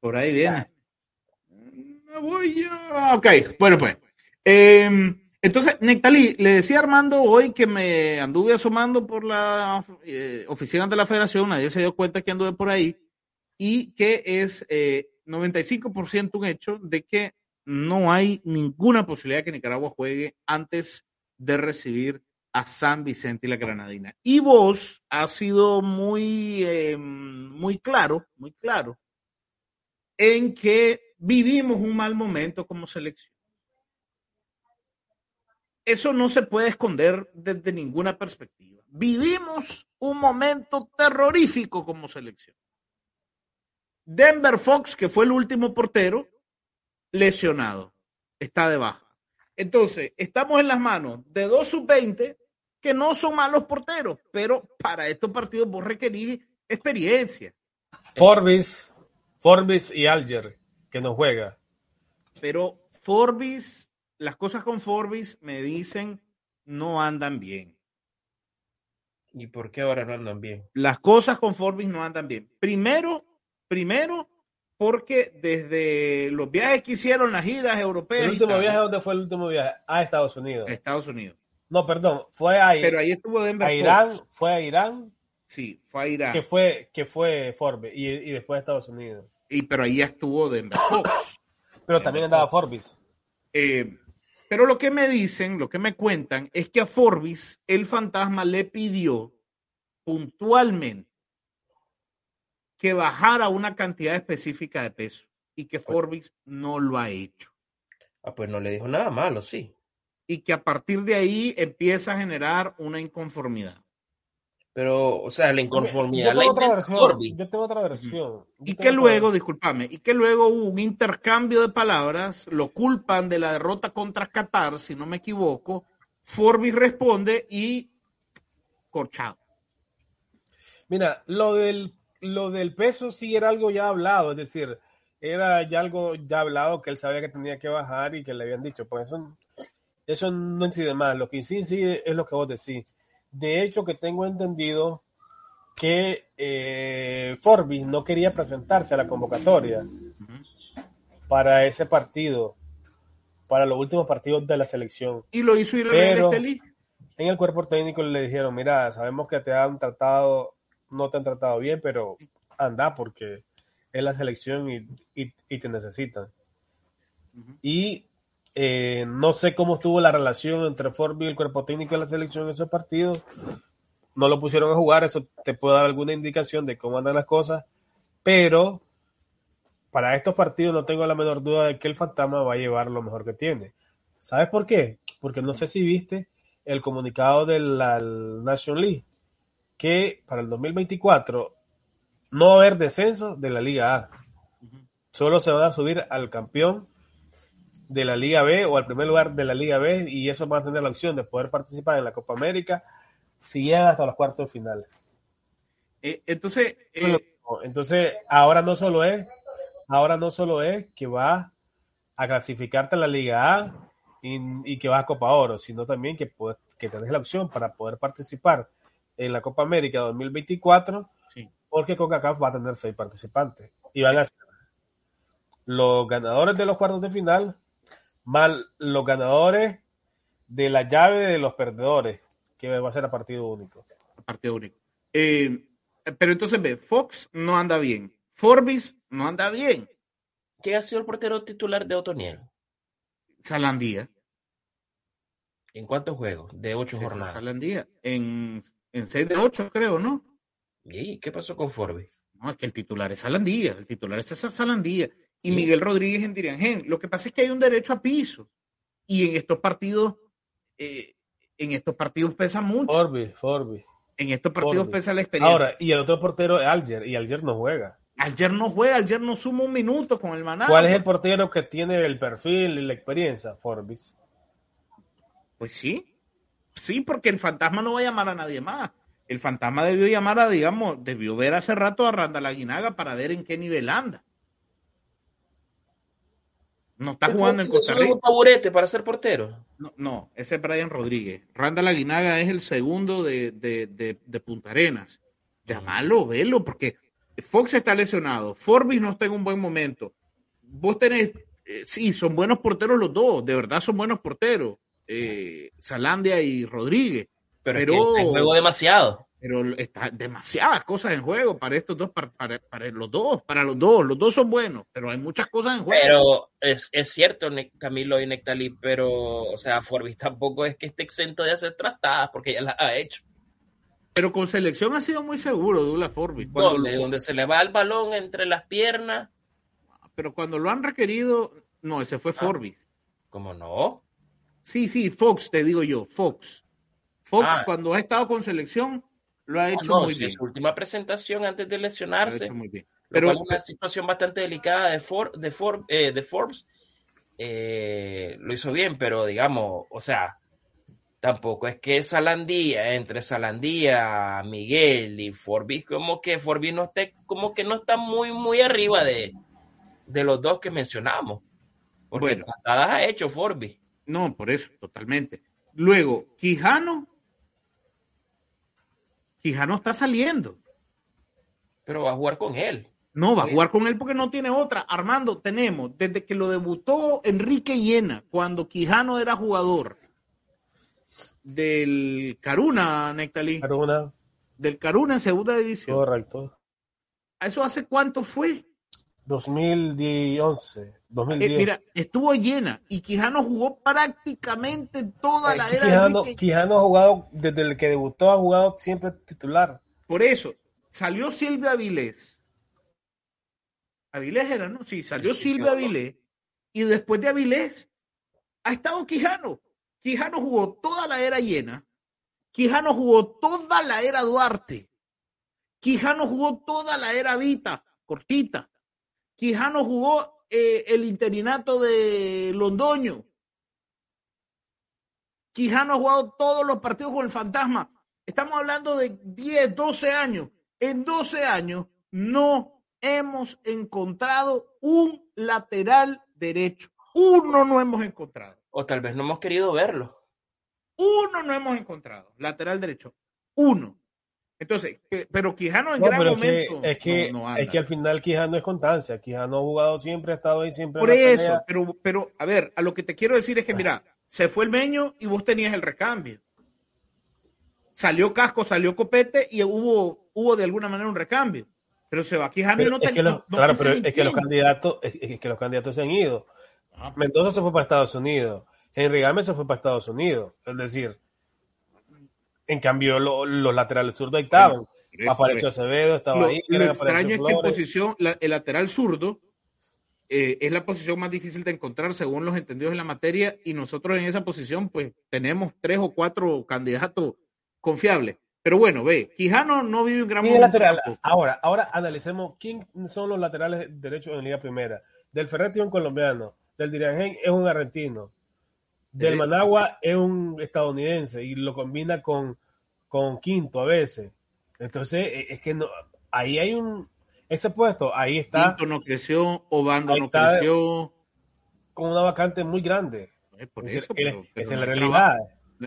Speaker 1: Por ahí viene. Me voy ya. Ok, bueno pues. Eh, entonces, Nectalí, le decía Armando hoy que me anduve asomando por la eh, oficina de la federación, nadie se dio cuenta que anduve por ahí, y que es 95% eh, un hecho de que no hay ninguna posibilidad que Nicaragua juegue antes de recibir a San Vicente y la Granadina. Y vos has sido muy, em, muy claro, muy claro, en que vivimos un mal momento como selección eso no se puede esconder desde ninguna perspectiva. Vivimos un momento terrorífico como selección. Denver Fox, que fue el último portero, lesionado, está de baja. Entonces, estamos en las manos de dos sub-20 que no son malos porteros, pero para estos partidos vos requerís experiencia.
Speaker 3: Forbis, Forbis y Alger, que no juega.
Speaker 1: Pero Forbis las cosas con Forbis me dicen no andan bien.
Speaker 2: ¿Y por qué ahora no andan bien?
Speaker 1: Las cosas con Forbis no andan bien. Primero, primero, porque desde los viajes que hicieron, las giras europeas.
Speaker 3: ¿El último viaje dónde fue el último viaje? A Estados Unidos.
Speaker 1: A Estados Unidos.
Speaker 3: No, perdón, fue a,
Speaker 1: Pero ahí estuvo Denver
Speaker 3: a Irán, fue a Irán.
Speaker 1: Sí, fue a Irán.
Speaker 3: Que fue, que fue Forbes y, y después a Estados Unidos.
Speaker 1: Y pero ahí estuvo Denver Fox.
Speaker 3: pero también andaba Forbes.
Speaker 1: Eh, pero lo que me dicen, lo que me cuentan, es que a Forbes el fantasma le pidió puntualmente que bajara una cantidad específica de peso y que Forbes no lo ha hecho.
Speaker 2: Ah, pues no le dijo nada malo, sí.
Speaker 1: Y que a partir de ahí empieza a generar una inconformidad.
Speaker 2: Pero, o sea, la inconformidad.
Speaker 3: Yo tengo otra versión. Yo tengo otra versión.
Speaker 1: y que luego, discúlpame, y que luego hubo un intercambio de palabras, lo culpan de la derrota contra Qatar, si no me equivoco. Forbes responde y corchado.
Speaker 3: Mira, lo del, lo del peso sí era algo ya hablado, es decir, era ya algo ya hablado que él sabía que tenía que bajar y que le habían dicho. Pues eso, eso no incide más. Lo que sí incide es lo que vos decís de hecho, que tengo entendido que eh, Forbes no quería presentarse a la convocatoria para ese partido, para los últimos partidos de la selección.
Speaker 1: Y lo hizo ir Pero en
Speaker 3: el cuerpo técnico le dijeron, mira, sabemos que te han tratado, no te han tratado bien, pero anda porque es la selección y, te necesitan. Y eh, no sé cómo estuvo la relación entre Forbes y el cuerpo técnico de la selección en esos partidos. No lo pusieron a jugar, eso te puede dar alguna indicación de cómo andan las cosas. Pero para estos partidos no tengo la menor duda de que el fantasma va a llevar lo mejor que tiene. ¿Sabes por qué? Porque no sé si viste el comunicado de la National League que para el 2024 no va a haber descenso de la Liga A. Solo se va a subir al campeón de la Liga B o al primer lugar de la Liga B y eso va a tener la opción de poder participar en la Copa América si llegan hasta los cuartos finales.
Speaker 1: Eh, entonces, eh,
Speaker 3: entonces ahora no solo es, ahora no solo es que va a clasificarte a la Liga A y, que vas a Copa Oro, sino también que, puedes, que tenés la opción para poder participar en la Copa América 2024, sí. porque CONCACAF va a tener seis participantes y van a ser los ganadores de los cuartos de final mal los ganadores de la llave de los perdedores, que va a ser a partido único.
Speaker 1: A partido único. Eh, pero entonces ve, Fox no anda bien, Forbis no anda bien.
Speaker 2: ¿Quién ha sido el portero titular de Otoniel?
Speaker 1: Salandía.
Speaker 2: ¿En cuántos juegos? De ocho jornadas.
Speaker 1: Salandía. En, en seis de ocho, creo, ¿no?
Speaker 2: ¿Y qué pasó con Forbis?
Speaker 1: No, es que el titular es Salandía. El titular es Salandía y Miguel Rodríguez en Diriangén. Lo que pasa es que hay un derecho a piso y en estos partidos, eh, en estos partidos pesa mucho.
Speaker 3: Forbi, Forbi.
Speaker 1: En estos partidos pesa la experiencia.
Speaker 3: Ahora, y el otro portero es Alger, y Alger no juega.
Speaker 1: Alger no juega, Alger no suma un minuto con el Maná.
Speaker 3: ¿Cuál es el portero que tiene el perfil y la experiencia? Forbis.
Speaker 1: Pues sí. Sí, porque el fantasma no va a llamar a nadie más. El fantasma debió llamar a, digamos, debió ver hace rato a Randall Aguinaga para ver en qué nivel anda. No está jugando en Costa Rica.
Speaker 2: un taburete para ser portero?
Speaker 1: No, no, ese es Brian Rodríguez. Randall Aguinaga es el segundo de, de, Punta Arenas. Llámalo, velo, porque Fox está lesionado. Forbis no está en un buen momento. Vos tenés, eh, sí, son buenos porteros los dos, de verdad son buenos porteros. Eh, Salandia y Rodríguez. Pero, pero
Speaker 2: juego demasiado
Speaker 1: pero está demasiadas cosas en juego para estos dos, para, para, los dos, para los dos, los dos son buenos, pero hay muchas cosas en juego.
Speaker 2: Pero es, es cierto, Camilo y Nectalí, pero, o sea, Forbis tampoco es que esté exento de hacer trastadas, porque ya las ha hecho.
Speaker 1: Pero con selección ha sido muy seguro, Dula Forbis.
Speaker 2: ¿Dónde? Donde se le va el balón entre las piernas.
Speaker 1: Pero cuando lo han requerido, no, ese fue ah, Forbis.
Speaker 2: ¿Cómo no?
Speaker 1: Sí, sí, Fox, te digo yo, Fox. Fox, ah. cuando ha estado con selección, lo ha hecho muy bien.
Speaker 2: Su última presentación antes de lesionarse. Lo ha hecho
Speaker 1: muy bien.
Speaker 2: Pero es una situación bastante delicada de, de, eh, de Forbes. Eh, lo hizo bien, pero digamos, o sea, tampoco es que Salandía, entre Salandía, Miguel y Forbes, como que Forbes no esté, como que no está muy, muy arriba de, de los dos que mencionamos. Porque bueno, ha hecho Forbes.
Speaker 1: No, por eso, totalmente. Luego, Quijano Quijano está saliendo.
Speaker 2: Pero va a jugar con él.
Speaker 1: No, va a jugar con él porque no tiene otra. Armando, tenemos, desde que lo debutó Enrique Llena, cuando Quijano era jugador del Caruna, Nectalí.
Speaker 3: Caruna.
Speaker 1: Del Caruna en segunda división.
Speaker 3: Correcto.
Speaker 1: ¿Eso hace cuánto fue?
Speaker 3: 2011. 2010.
Speaker 1: Eh, mira, estuvo llena y Quijano jugó prácticamente toda la era
Speaker 3: Quijano,
Speaker 1: de.
Speaker 3: Quijano ha jugado, desde el que debutó, ha jugado siempre titular.
Speaker 1: Por eso, salió Silvia Avilés. Avilés era, ¿no? Sí, salió Silvia Avilés. Y después de Avilés, ha estado Quijano. Quijano jugó toda la era llena. Quijano jugó toda la era Duarte. Quijano jugó toda la era Vita, cortita. Quijano jugó eh, el interinato de Londoño. Quijano ha jugado todos los partidos con el fantasma. Estamos hablando de 10, 12 años. En 12 años no hemos encontrado un lateral derecho. Uno no hemos encontrado.
Speaker 2: O tal vez no hemos querido verlo.
Speaker 1: Uno no hemos encontrado. Lateral derecho. Uno. Entonces, pero Quijano en
Speaker 3: No,
Speaker 1: gran momento.
Speaker 3: que, es, que,
Speaker 1: no- no anda.
Speaker 3: es que al final Quijano es constancia. Quijano ha jugado siempre, ha estado ahí siempre. en
Speaker 1: Por
Speaker 3: la
Speaker 1: eso,
Speaker 3: pelea.
Speaker 1: pero, pero, a ver, a lo que te quiero decir es que, mira, se fue el meño y vos tenías el recambio. Salió Casco, salió Copete y hubo, hubo de alguna manera un recambio. Pero se va Quijano y no
Speaker 3: es
Speaker 1: te
Speaker 3: que los-
Speaker 1: no-
Speaker 3: claro, pero es que los candidatos, es, es que los candidatos se han ido.
Speaker 1: Ah,
Speaker 3: Mendoza se fue para Estados Unidos. Henry Gámez se fue para Estados Unidos. Es decir, en cambio, lo- los laterales zurdos estaban. Apareció
Speaker 1: por eso.
Speaker 3: Acevedo, estaba
Speaker 1: Lo,
Speaker 3: ahí.
Speaker 1: lo extraño es que en posición, la- el lateral zurdo eh, es la posición más difícil de encontrar según los entendidos en la materia y nosotros en esa posición pues tenemos tres o cuatro candidatos confiables. Pero bueno, ve, Quijano no vive un gran
Speaker 3: ¿Quién es
Speaker 1: momento.
Speaker 3: Ahora, ahora analicemos quién son los laterales derechos en Liga Primera. Del Ferretti es un colombiano, del Diriangén es un argentino, del
Speaker 1: Eh,
Speaker 3: Managua es un estadounidense y lo combina con, con Quinto a veces. Entonces, e- es que no, ahí hay un, ese puesto, ahí está
Speaker 1: Pinto no creció, Obando no creció.
Speaker 3: con una vacante muy grande.
Speaker 1: Eh, por eso, pero- pero
Speaker 3: es
Speaker 1: no
Speaker 3: la realidad.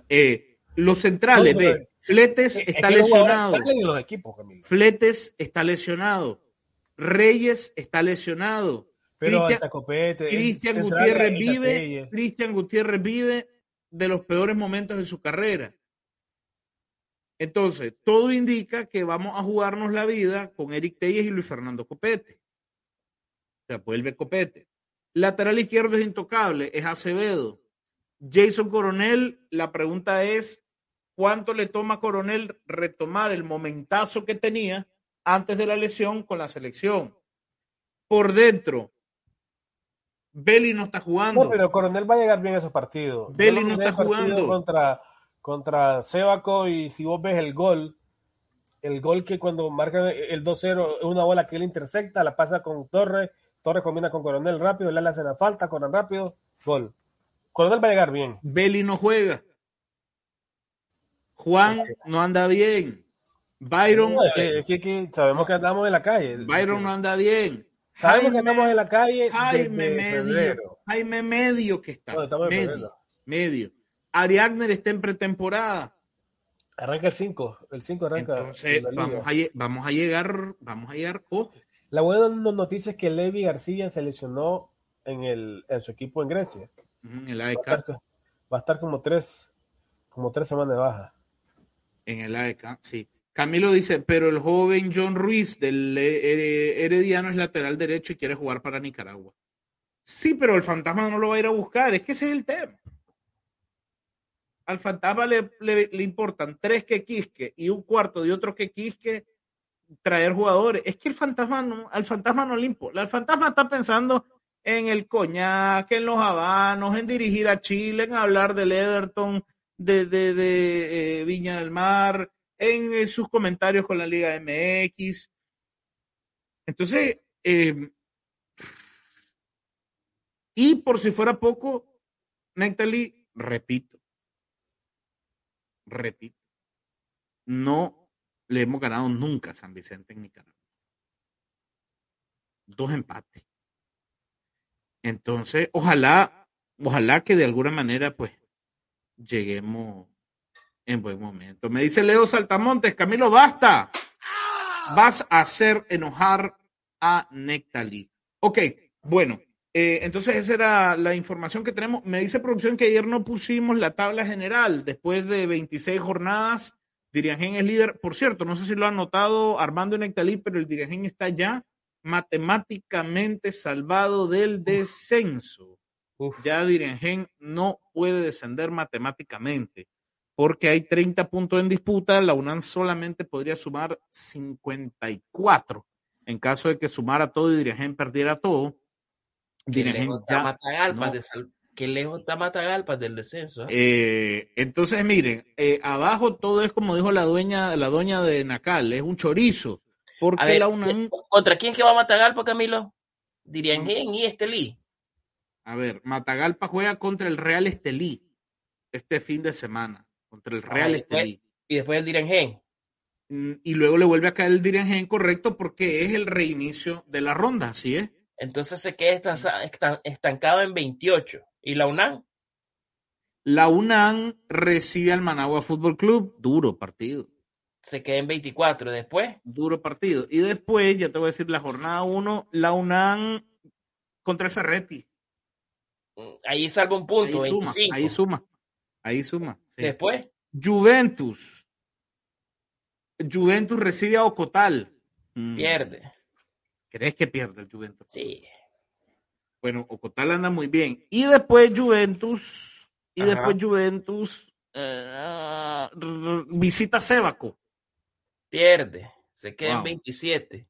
Speaker 1: Eh, los centrales,
Speaker 3: No, pero-
Speaker 1: ve, Fletes
Speaker 3: Es- es
Speaker 1: está
Speaker 3: que
Speaker 1: lesionado.
Speaker 3: los equipos.
Speaker 1: Fletes está lesionado. Reyes está lesionado.
Speaker 3: Pero
Speaker 1: Cristian-
Speaker 3: hasta Copete, el
Speaker 1: Cristian
Speaker 3: central,
Speaker 1: Gutiérrez vive. Cristian Gutiérrez vive de los peores momentos de su carrera. Entonces, todo indica que vamos a jugarnos la vida con Eric Telles y Luis Fernando Copete. O sea, vuelve Copete. Lateral izquierdo es intocable, es Acevedo. Jason Coronel, la pregunta es, ¿cuánto le toma a Coronel retomar el momentazo que tenía antes de la lesión con la selección? Por dentro, Belly no está jugando.
Speaker 3: No, pero Coronel va a llegar bien a esos partidos.
Speaker 1: Belly no está jugando.
Speaker 3: Contra, contra Sebaco y si vos ves el gol, el gol que cuando marca el 2-0 es una bola que él intercepta, la pasa con Torres, Torres combina con Coronel rápido, le hace la falta, Coronel rápido, gol. Coronel va a llegar bien.
Speaker 1: Belly no juega. Juan no anda bien. Byron,
Speaker 3: No, es que, es que- que sabemos que andamos en la calle.
Speaker 1: Byron no anda bien.
Speaker 3: Sabemos que andamos en la calle
Speaker 1: Jaime Medio.
Speaker 3: febrero.
Speaker 1: Jaime Medio que está.
Speaker 3: No, estamos en
Speaker 1: medio. Medio. Ariagner está en pretemporada.
Speaker 3: Arranca el 5, el 5 arranca.
Speaker 1: Entonces, vamos a, lle- vamos a llegar, vamos a llegar,
Speaker 3: La buena no- noticia es que Levi García se lesionó en, el, en su equipo en Grecia.
Speaker 1: en el
Speaker 3: Va a
Speaker 1: AEK,
Speaker 3: estar, va a estar como tres, como tres semanas de baja.
Speaker 1: en el AEK, sí. Camilo dice, pero el joven John Ruiz del eh, Herediano es lateral derecho y quiere jugar para Nicaragua. Sí, pero el fantasma no lo va a ir a buscar, es que ese es el tema. Al fantasma le, importan tres que quisque y un cuarto de otro que quisque traer jugadores. Es que el fantasma no, al fantasma no le importa. El fantasma está pensando en el coñac, en los habanos, en dirigir a Chile, en hablar del Everton, de, de, de, eh, Viña del Mar, en eh, sus comentarios con la Liga MX. Entonces, eh, y por si fuera poco, Nectali, repito, repito, no le hemos ganado nunca a San Vicente en Nicaragua. Dos empates. Entonces, ojalá, ojalá que de alguna manera, pues, lleguemos en buen momento. Me dice Leo Saltamontes, Camilo, basta. Vas a hacer enojar a Nectalí. Ok, bueno, eh, entonces esa era la información que tenemos. Me dice producción que ayer no pusimos la tabla general. Después de 26 jornadas, Diriangén es líder. Por cierto, no sé si lo han notado Armando y Nectalí, pero el Diriangén está ya matemáticamente salvado del descenso.
Speaker 2: Uf.
Speaker 1: Ya Diriangén no puede descender matemáticamente porque hay 30 puntos en disputa, la UNAM solamente podría sumar 54. En caso de que sumara todo y Diriangén perdiera todo,
Speaker 2: está
Speaker 1: ya
Speaker 2: Matagalpa
Speaker 1: no.
Speaker 2: de sal- Qué lejos está Matagalpa del descenso. ¿eh?
Speaker 1: Eh, entonces, miren, eh, abajo todo es como dijo la dueña, la doña de Nacal, es un chorizo. Porque
Speaker 2: A ver,
Speaker 1: la UNAM,
Speaker 2: ¿contra quién que va Matagalpa, Camilo? Diriangén y Estelí.
Speaker 1: a ver, Matagalpa juega contra el Real Estelí este fin de semana, contra el Real
Speaker 2: Ay, después-
Speaker 1: Estelí.
Speaker 2: Y después el Diriangén.
Speaker 1: Mm, Y luego le vuelve a caer el Diriangén correcto porque es el reinicio de la ronda, así es.
Speaker 2: Entonces se queda estancado en 28. ¿Y la UNAM?
Speaker 1: La UNAM recibe al Managua Fútbol Club, duro partido,
Speaker 2: Se queda en 24. Después,
Speaker 1: duro partido. Y después, ya te voy a decir, la jornada 1, la UNAM contra el Ferretti.
Speaker 2: mm, ahí salva un punto,
Speaker 1: ahí suma,
Speaker 2: 25.
Speaker 1: ahí suma, ahí suma. Sí.
Speaker 2: Después,
Speaker 1: Juventus. Juventus recibe a Ocotal. Mm,
Speaker 2: pierde.
Speaker 1: ¿Crees que pierde el Juventus?
Speaker 2: Sí.
Speaker 1: Bueno, Ocotal anda muy bien. Y después Juventus, y
Speaker 2: Ajá.
Speaker 1: después Juventus eh, visita Sébaco.
Speaker 2: Pierde. Se queda en
Speaker 1: Wow.
Speaker 2: 27.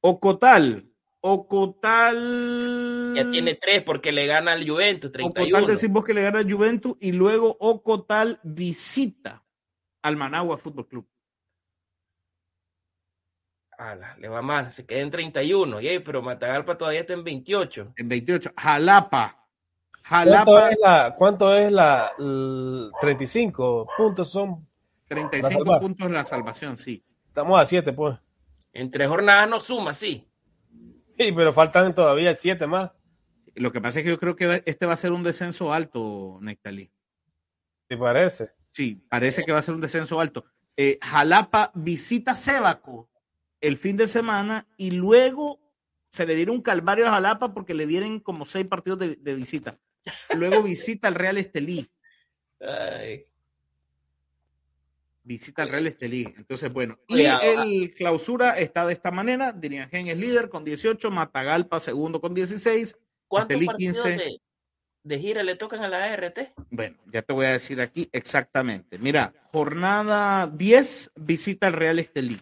Speaker 1: Ocotal. Ocotal.
Speaker 2: Ya tiene 3 porque le gana al Juventus, 31.
Speaker 1: Ocotal decimos que le gana a Juventus y luego Ocotal visita al Managua Fútbol Club.
Speaker 2: Ala, le va mal, se queda en 31. Yey, pero Matagalpa todavía está en 28.
Speaker 1: En 28. Jalapa.
Speaker 3: ¿Cuánto
Speaker 1: Jalapa,
Speaker 3: es la, cuánto es la, l- 35 puntos son?
Speaker 1: 35
Speaker 3: salvar.
Speaker 1: puntos la salvación, sí.
Speaker 3: Estamos a 7, pues.
Speaker 2: En tres jornadas no suma, sí.
Speaker 3: Sí, pero faltan todavía 7 más.
Speaker 1: Lo que pasa es que yo creo que este va a ser un descenso alto, Nectalí.
Speaker 3: ¿Te parece?
Speaker 1: Sí, parece que va a ser un descenso alto. Eh, Jalapa visita Sébaco el fin de semana y luego se le dieron un calvario a Jalapa porque le dieron como seis partidos de, de visita. Luego visita al Real Estelí.
Speaker 2: Ay,
Speaker 1: Visita al Real Estelí. Entonces, bueno. Y el clausura está de esta manera. Diriangén es líder con 18, Matagalpa segundo con 16.
Speaker 2: ¿Cuántos
Speaker 1: Estelí,
Speaker 2: partidos
Speaker 1: 15.
Speaker 2: de, de gira le tocan a la ART?
Speaker 1: Bueno, ya te voy a decir aquí exactamente. Mira, jornada 10 visita al Real Estelí.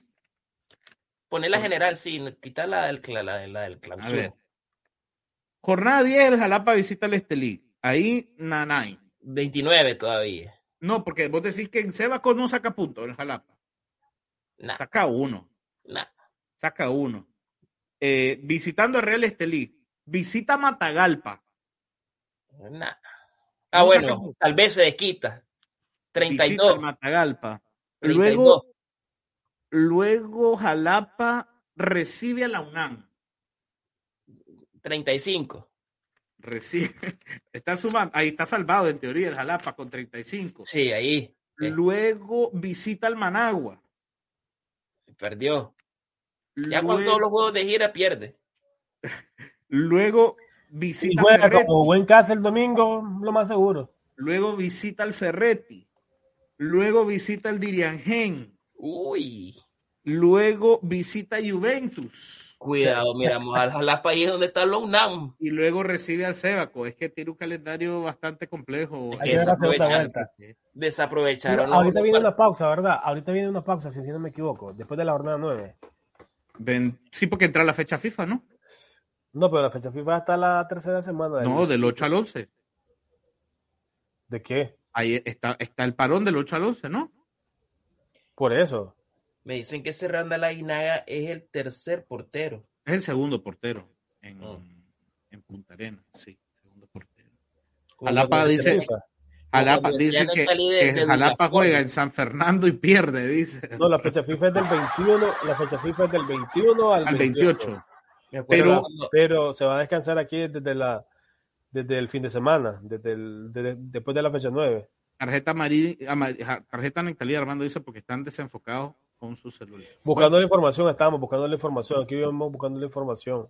Speaker 2: Poner la general, sí, quitar la del, cla- la, la del
Speaker 1: A
Speaker 2: clausura.
Speaker 1: ver. Jornada 10, el Jalapa visita al Estelí. Ahí, Nanay.
Speaker 2: 29 todavía.
Speaker 1: No, porque vos decís que en Sebaco no saca puntos en Jalapa.
Speaker 2: Nah,
Speaker 1: Saca uno.
Speaker 2: nah.
Speaker 1: Saca uno. Eh, visitando al Real Estelí. Visita Matagalpa.
Speaker 2: nah. Ah,
Speaker 1: No
Speaker 2: bueno, tal vez se desquita.
Speaker 1: Visita
Speaker 2: 32.
Speaker 1: al Matagalpa.
Speaker 2: 32.
Speaker 1: Luego, luego Jalapa recibe a la UNAM.
Speaker 2: 35.
Speaker 1: Recibe. Está sumando. Ahí está salvado en teoría el Jalapa con 35.
Speaker 2: Sí, ahí. eh,
Speaker 1: Luego visita al Managua.
Speaker 2: perdió. Ya con
Speaker 1: Luego,
Speaker 2: todos los juegos de gira pierde.
Speaker 1: luego
Speaker 3: Si
Speaker 1: visita
Speaker 3: juega
Speaker 1: Ferretti.
Speaker 3: como buen casa el domingo, lo más seguro.
Speaker 1: Luego visita al Ferretti. Luego visita al Diriangén.
Speaker 2: Uy.
Speaker 1: Luego visita a Juventus.
Speaker 2: Cuidado, miramos al Jalapa ahí es donde está los UNAM.
Speaker 1: Y luego recibe al Sébaco. Es que tiene un calendario bastante complejo.
Speaker 3: Hay
Speaker 2: que
Speaker 3: la vuelta.
Speaker 2: Desaprovecharon.
Speaker 3: ahorita viene una pausa, ¿verdad? Ahorita viene una pausa, si si no me equivoco, después de la jornada 9.
Speaker 1: Ven- Sí, porque entra la fecha FIFA, ¿no?
Speaker 3: No, pero la fecha FIFA hasta la tercera semana. del-
Speaker 1: No, del 8 al 11.
Speaker 3: ¿De qué?
Speaker 1: Ahí está, está el parón del 8 al 11, ¿no?
Speaker 3: Por eso.
Speaker 2: Me dicen que ese Randall Aguinaga es el tercer portero.
Speaker 1: Es el segundo portero en,
Speaker 2: Oh.
Speaker 1: en Punta Arenas, sí, segundo portero. Jalapa dice- Jalapa dice que, Jalapa juega en San Fernando y pierde, dice.
Speaker 3: No, la fecha FIFA es del 21, la fecha FIFA es del 21 al,
Speaker 1: al 28.
Speaker 2: me acuerdo
Speaker 1: Pero-
Speaker 3: Pero se va a descansar aquí desde la desde el fin de semana, desde el, desde- después de la fecha 9.
Speaker 1: Tarjeta amarilla, tarjeta Nectalía Armando dice porque están desenfocados con su celular.
Speaker 3: Buscando la información, estábamos buscando la información. Aquí vamos buscando la información.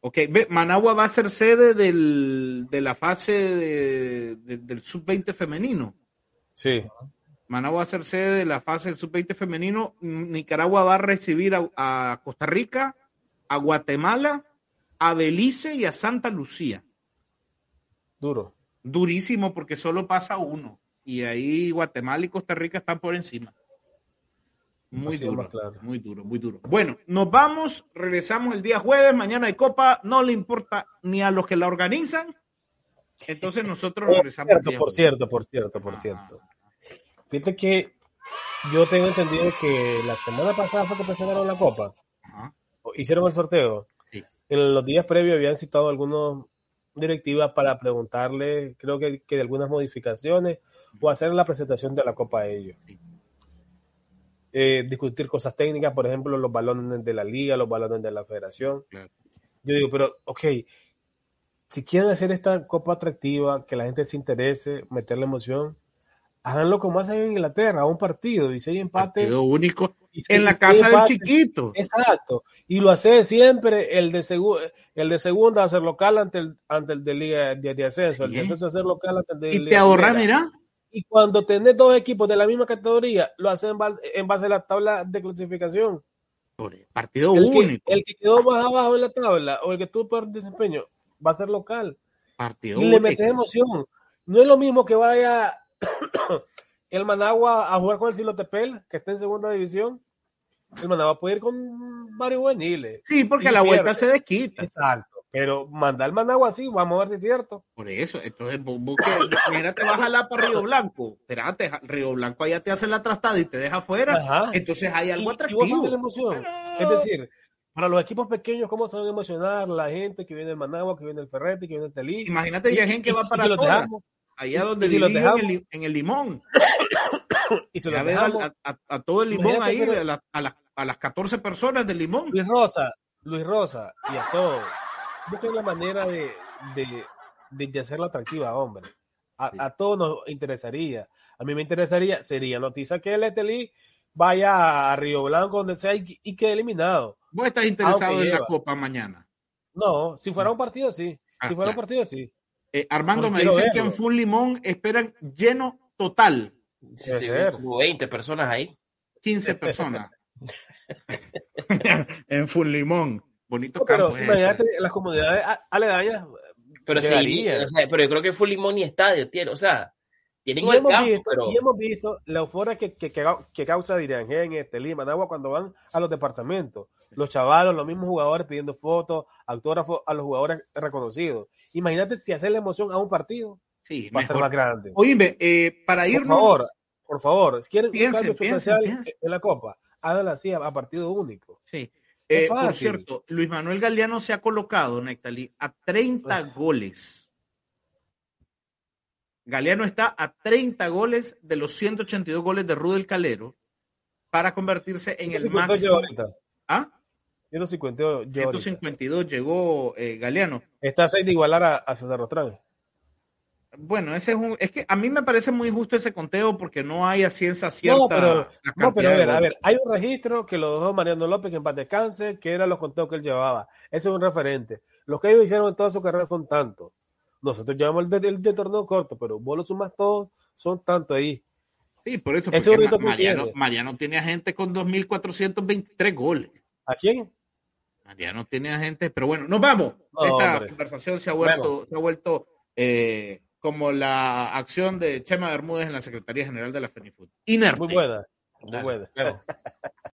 Speaker 1: Ok, Managua va a ser sede del, de la fase de- de- del sub-20 femenino.
Speaker 3: Sí.
Speaker 1: Managua va a ser sede de la fase del sub-20 femenino. Nicaragua va a recibir a, a Costa Rica, a Guatemala, a Belice y a Santa Lucía.
Speaker 3: Duro.
Speaker 1: Durísimo porque solo pasa uno. Y ahí Guatemala y Costa Rica están por encima. Muy
Speaker 3: Así
Speaker 1: duro,
Speaker 3: claro.
Speaker 1: muy duro, muy duro. Bueno, nos vamos, regresamos el día jueves, mañana hay copa, no le importa ni a los que la organizan. Entonces nosotros
Speaker 3: Por
Speaker 1: regresamos. el
Speaker 3: cierto,
Speaker 1: día
Speaker 3: por
Speaker 1: jueves.
Speaker 3: cierto, por cierto, por
Speaker 1: Ah.
Speaker 3: cierto. Fíjate que yo tengo entendido que la semana pasada fue que presentaron la copa.
Speaker 1: Ajá.
Speaker 3: Hicieron el sorteo.
Speaker 1: Sí.
Speaker 3: En los días previos habían citado algunos directivas para preguntarle, creo que, que de algunas modificaciones o hacer la presentación de la copa a ellos.
Speaker 1: Sí.
Speaker 3: Eh, discutir cosas técnicas, por ejemplo, los balones de la liga, los balones de la federación.
Speaker 1: Claro.
Speaker 3: Yo digo, pero, ok, si quieren hacer esta copa atractiva, que la gente se interese, meterle emoción, háganlo como hacen en Inglaterra, un partido, y si hay empate,
Speaker 1: Partido único
Speaker 3: y
Speaker 1: en la casa del chiquito.
Speaker 3: Exacto, y lo hace siempre el de segu- el de segunda hacer local ante el ante el de liga de, de ascenso, el
Speaker 1: Sí.
Speaker 3: de ascenso hacer local ante el de
Speaker 1: Y
Speaker 3: liga
Speaker 1: te ahorras, mira,
Speaker 3: Y cuando tenés dos equipos de la misma categoría, lo hacen en ba- en base a la tabla de clasificación.
Speaker 1: el partido
Speaker 3: El que,
Speaker 1: único.
Speaker 3: el que quedó más abajo en la tabla o el que tuvo peor desempeño va a ser local.
Speaker 1: Partido
Speaker 3: Y le metes emoción. No es lo mismo que vaya el Managua a jugar con el Silotepel, que está en segunda división. El Managua puede ir con varios juveniles.
Speaker 1: Sí, porque a la vuelta se desquita.
Speaker 3: Exacto. Pero mandar Managua así, vamos a ver si es cierto.
Speaker 1: Por eso, entonces, vos- vos que- imagínate, vas a la para Río Blanco. Espérate, Río Blanco allá te hace la trastada y te deja afuera.
Speaker 3: Ajá.
Speaker 1: Entonces hay algo
Speaker 3: Y- y vos
Speaker 1: atractivo.
Speaker 3: la emoción.
Speaker 1: Pero-
Speaker 3: Es decir, para los equipos pequeños, ¿cómo se van a emocionar la gente que viene del Managua, que viene del Ferretti, que viene del Telí?
Speaker 1: Imagínate que hay gente que va para
Speaker 3: si
Speaker 1: todas, allá donde
Speaker 3: y si
Speaker 1: en, el, en limón.
Speaker 3: y si
Speaker 1: Ya
Speaker 3: dejamos,
Speaker 1: a- a- a todo el limón ahí,
Speaker 3: que-
Speaker 1: a, la- a las- a las 14 personas del limón.
Speaker 3: Luis Rosa, Luis Rosa y a todos. Busquen la manera de, de, de, de hacerla atractiva, hombre. A,
Speaker 1: Sí.
Speaker 3: a todos nos interesaría. A mí me interesaría, sería noticia que el Estelí vaya a Río Blanco, donde sea, y, y quede eliminado.
Speaker 1: Vos estás interesado en la. Copa mañana.
Speaker 3: No, si fuera un partido, sí.
Speaker 1: Ah,
Speaker 3: si fuera un partido, sí.
Speaker 1: Eh, Armando,
Speaker 3: Porque
Speaker 1: me dicen que en Full Limón esperan lleno total.
Speaker 2: Sí, sí, como 20 personas ahí.
Speaker 1: 15 personas. en Full Limón. Bonito
Speaker 3: No, pero
Speaker 1: campo.
Speaker 3: imagínate
Speaker 1: ese.
Speaker 3: las comunidades aledañas.
Speaker 2: Pero sí,
Speaker 3: Llegaría.
Speaker 2: o sea, pero yo creo que Full Limón ni estadio tiene, o sea, tienen
Speaker 3: Y
Speaker 2: el
Speaker 3: hemos,
Speaker 2: campo,
Speaker 3: visto,
Speaker 2: pero
Speaker 3: y hemos visto la euforia que, que, que, que causa Diriangén, este, Lima, Managua cuando van a los departamentos. Los chavalos, los mismos jugadores pidiendo fotos, autógrafos a los jugadores reconocidos. Imagínate si hacer la emoción a un partido
Speaker 1: Sí,
Speaker 3: va a ser más grande.
Speaker 1: Oíme, eh, para
Speaker 3: Por
Speaker 1: irnos.
Speaker 3: favor, por favor, si quieren
Speaker 1: Piensen,
Speaker 3: un cambio
Speaker 1: piensen,
Speaker 3: sustancial
Speaker 1: piensen.
Speaker 3: en la Copa, háganlo así a, a partido único.
Speaker 1: Sí. Eh, por cierto, Luis Manuel Galeano se ha colocado, Nectalí, a 30 goles. Galeano está a 30 goles de los 182 goles de Rudel Calero para convertirse en el
Speaker 3: 152 llevo
Speaker 1: máximo. ¿Ah?
Speaker 3: 152 yo ahorita.
Speaker 1: 152 llegó eh, Galeano.
Speaker 3: Está a seis de igualar a, a César Rostrán.
Speaker 1: Bueno, ese es un, es que a mí me parece muy injusto ese conteo porque no hay a ciencia cierta.
Speaker 3: No, pero, no, pero a ver, a ver, hay un registro que lo dejó Mariano López que en paz descanse, que eran los conteos que él llevaba. Ese es un referente. Los que ellos hicieron en toda su carrera son tantos. Nosotros llevamos el de, el de torneo corto, pero vos lo sumas todos, son tantos ahí.
Speaker 1: Sí, por eso, porque Mariano,
Speaker 3: tiene.
Speaker 1: Mariano tiene a gente con 2.423 goles.
Speaker 3: ¿A quién?
Speaker 1: Mariano tiene a gente, pero bueno, nos vamos.
Speaker 3: No,
Speaker 1: Esta
Speaker 3: hombre.
Speaker 1: conversación se ha vuelto, se ha vuelto eh, como la acción de Chema Bermúdez en la Secretaría General de la FENIFUT. Inerte.
Speaker 3: Muy buena. Muy buena.
Speaker 2: claro.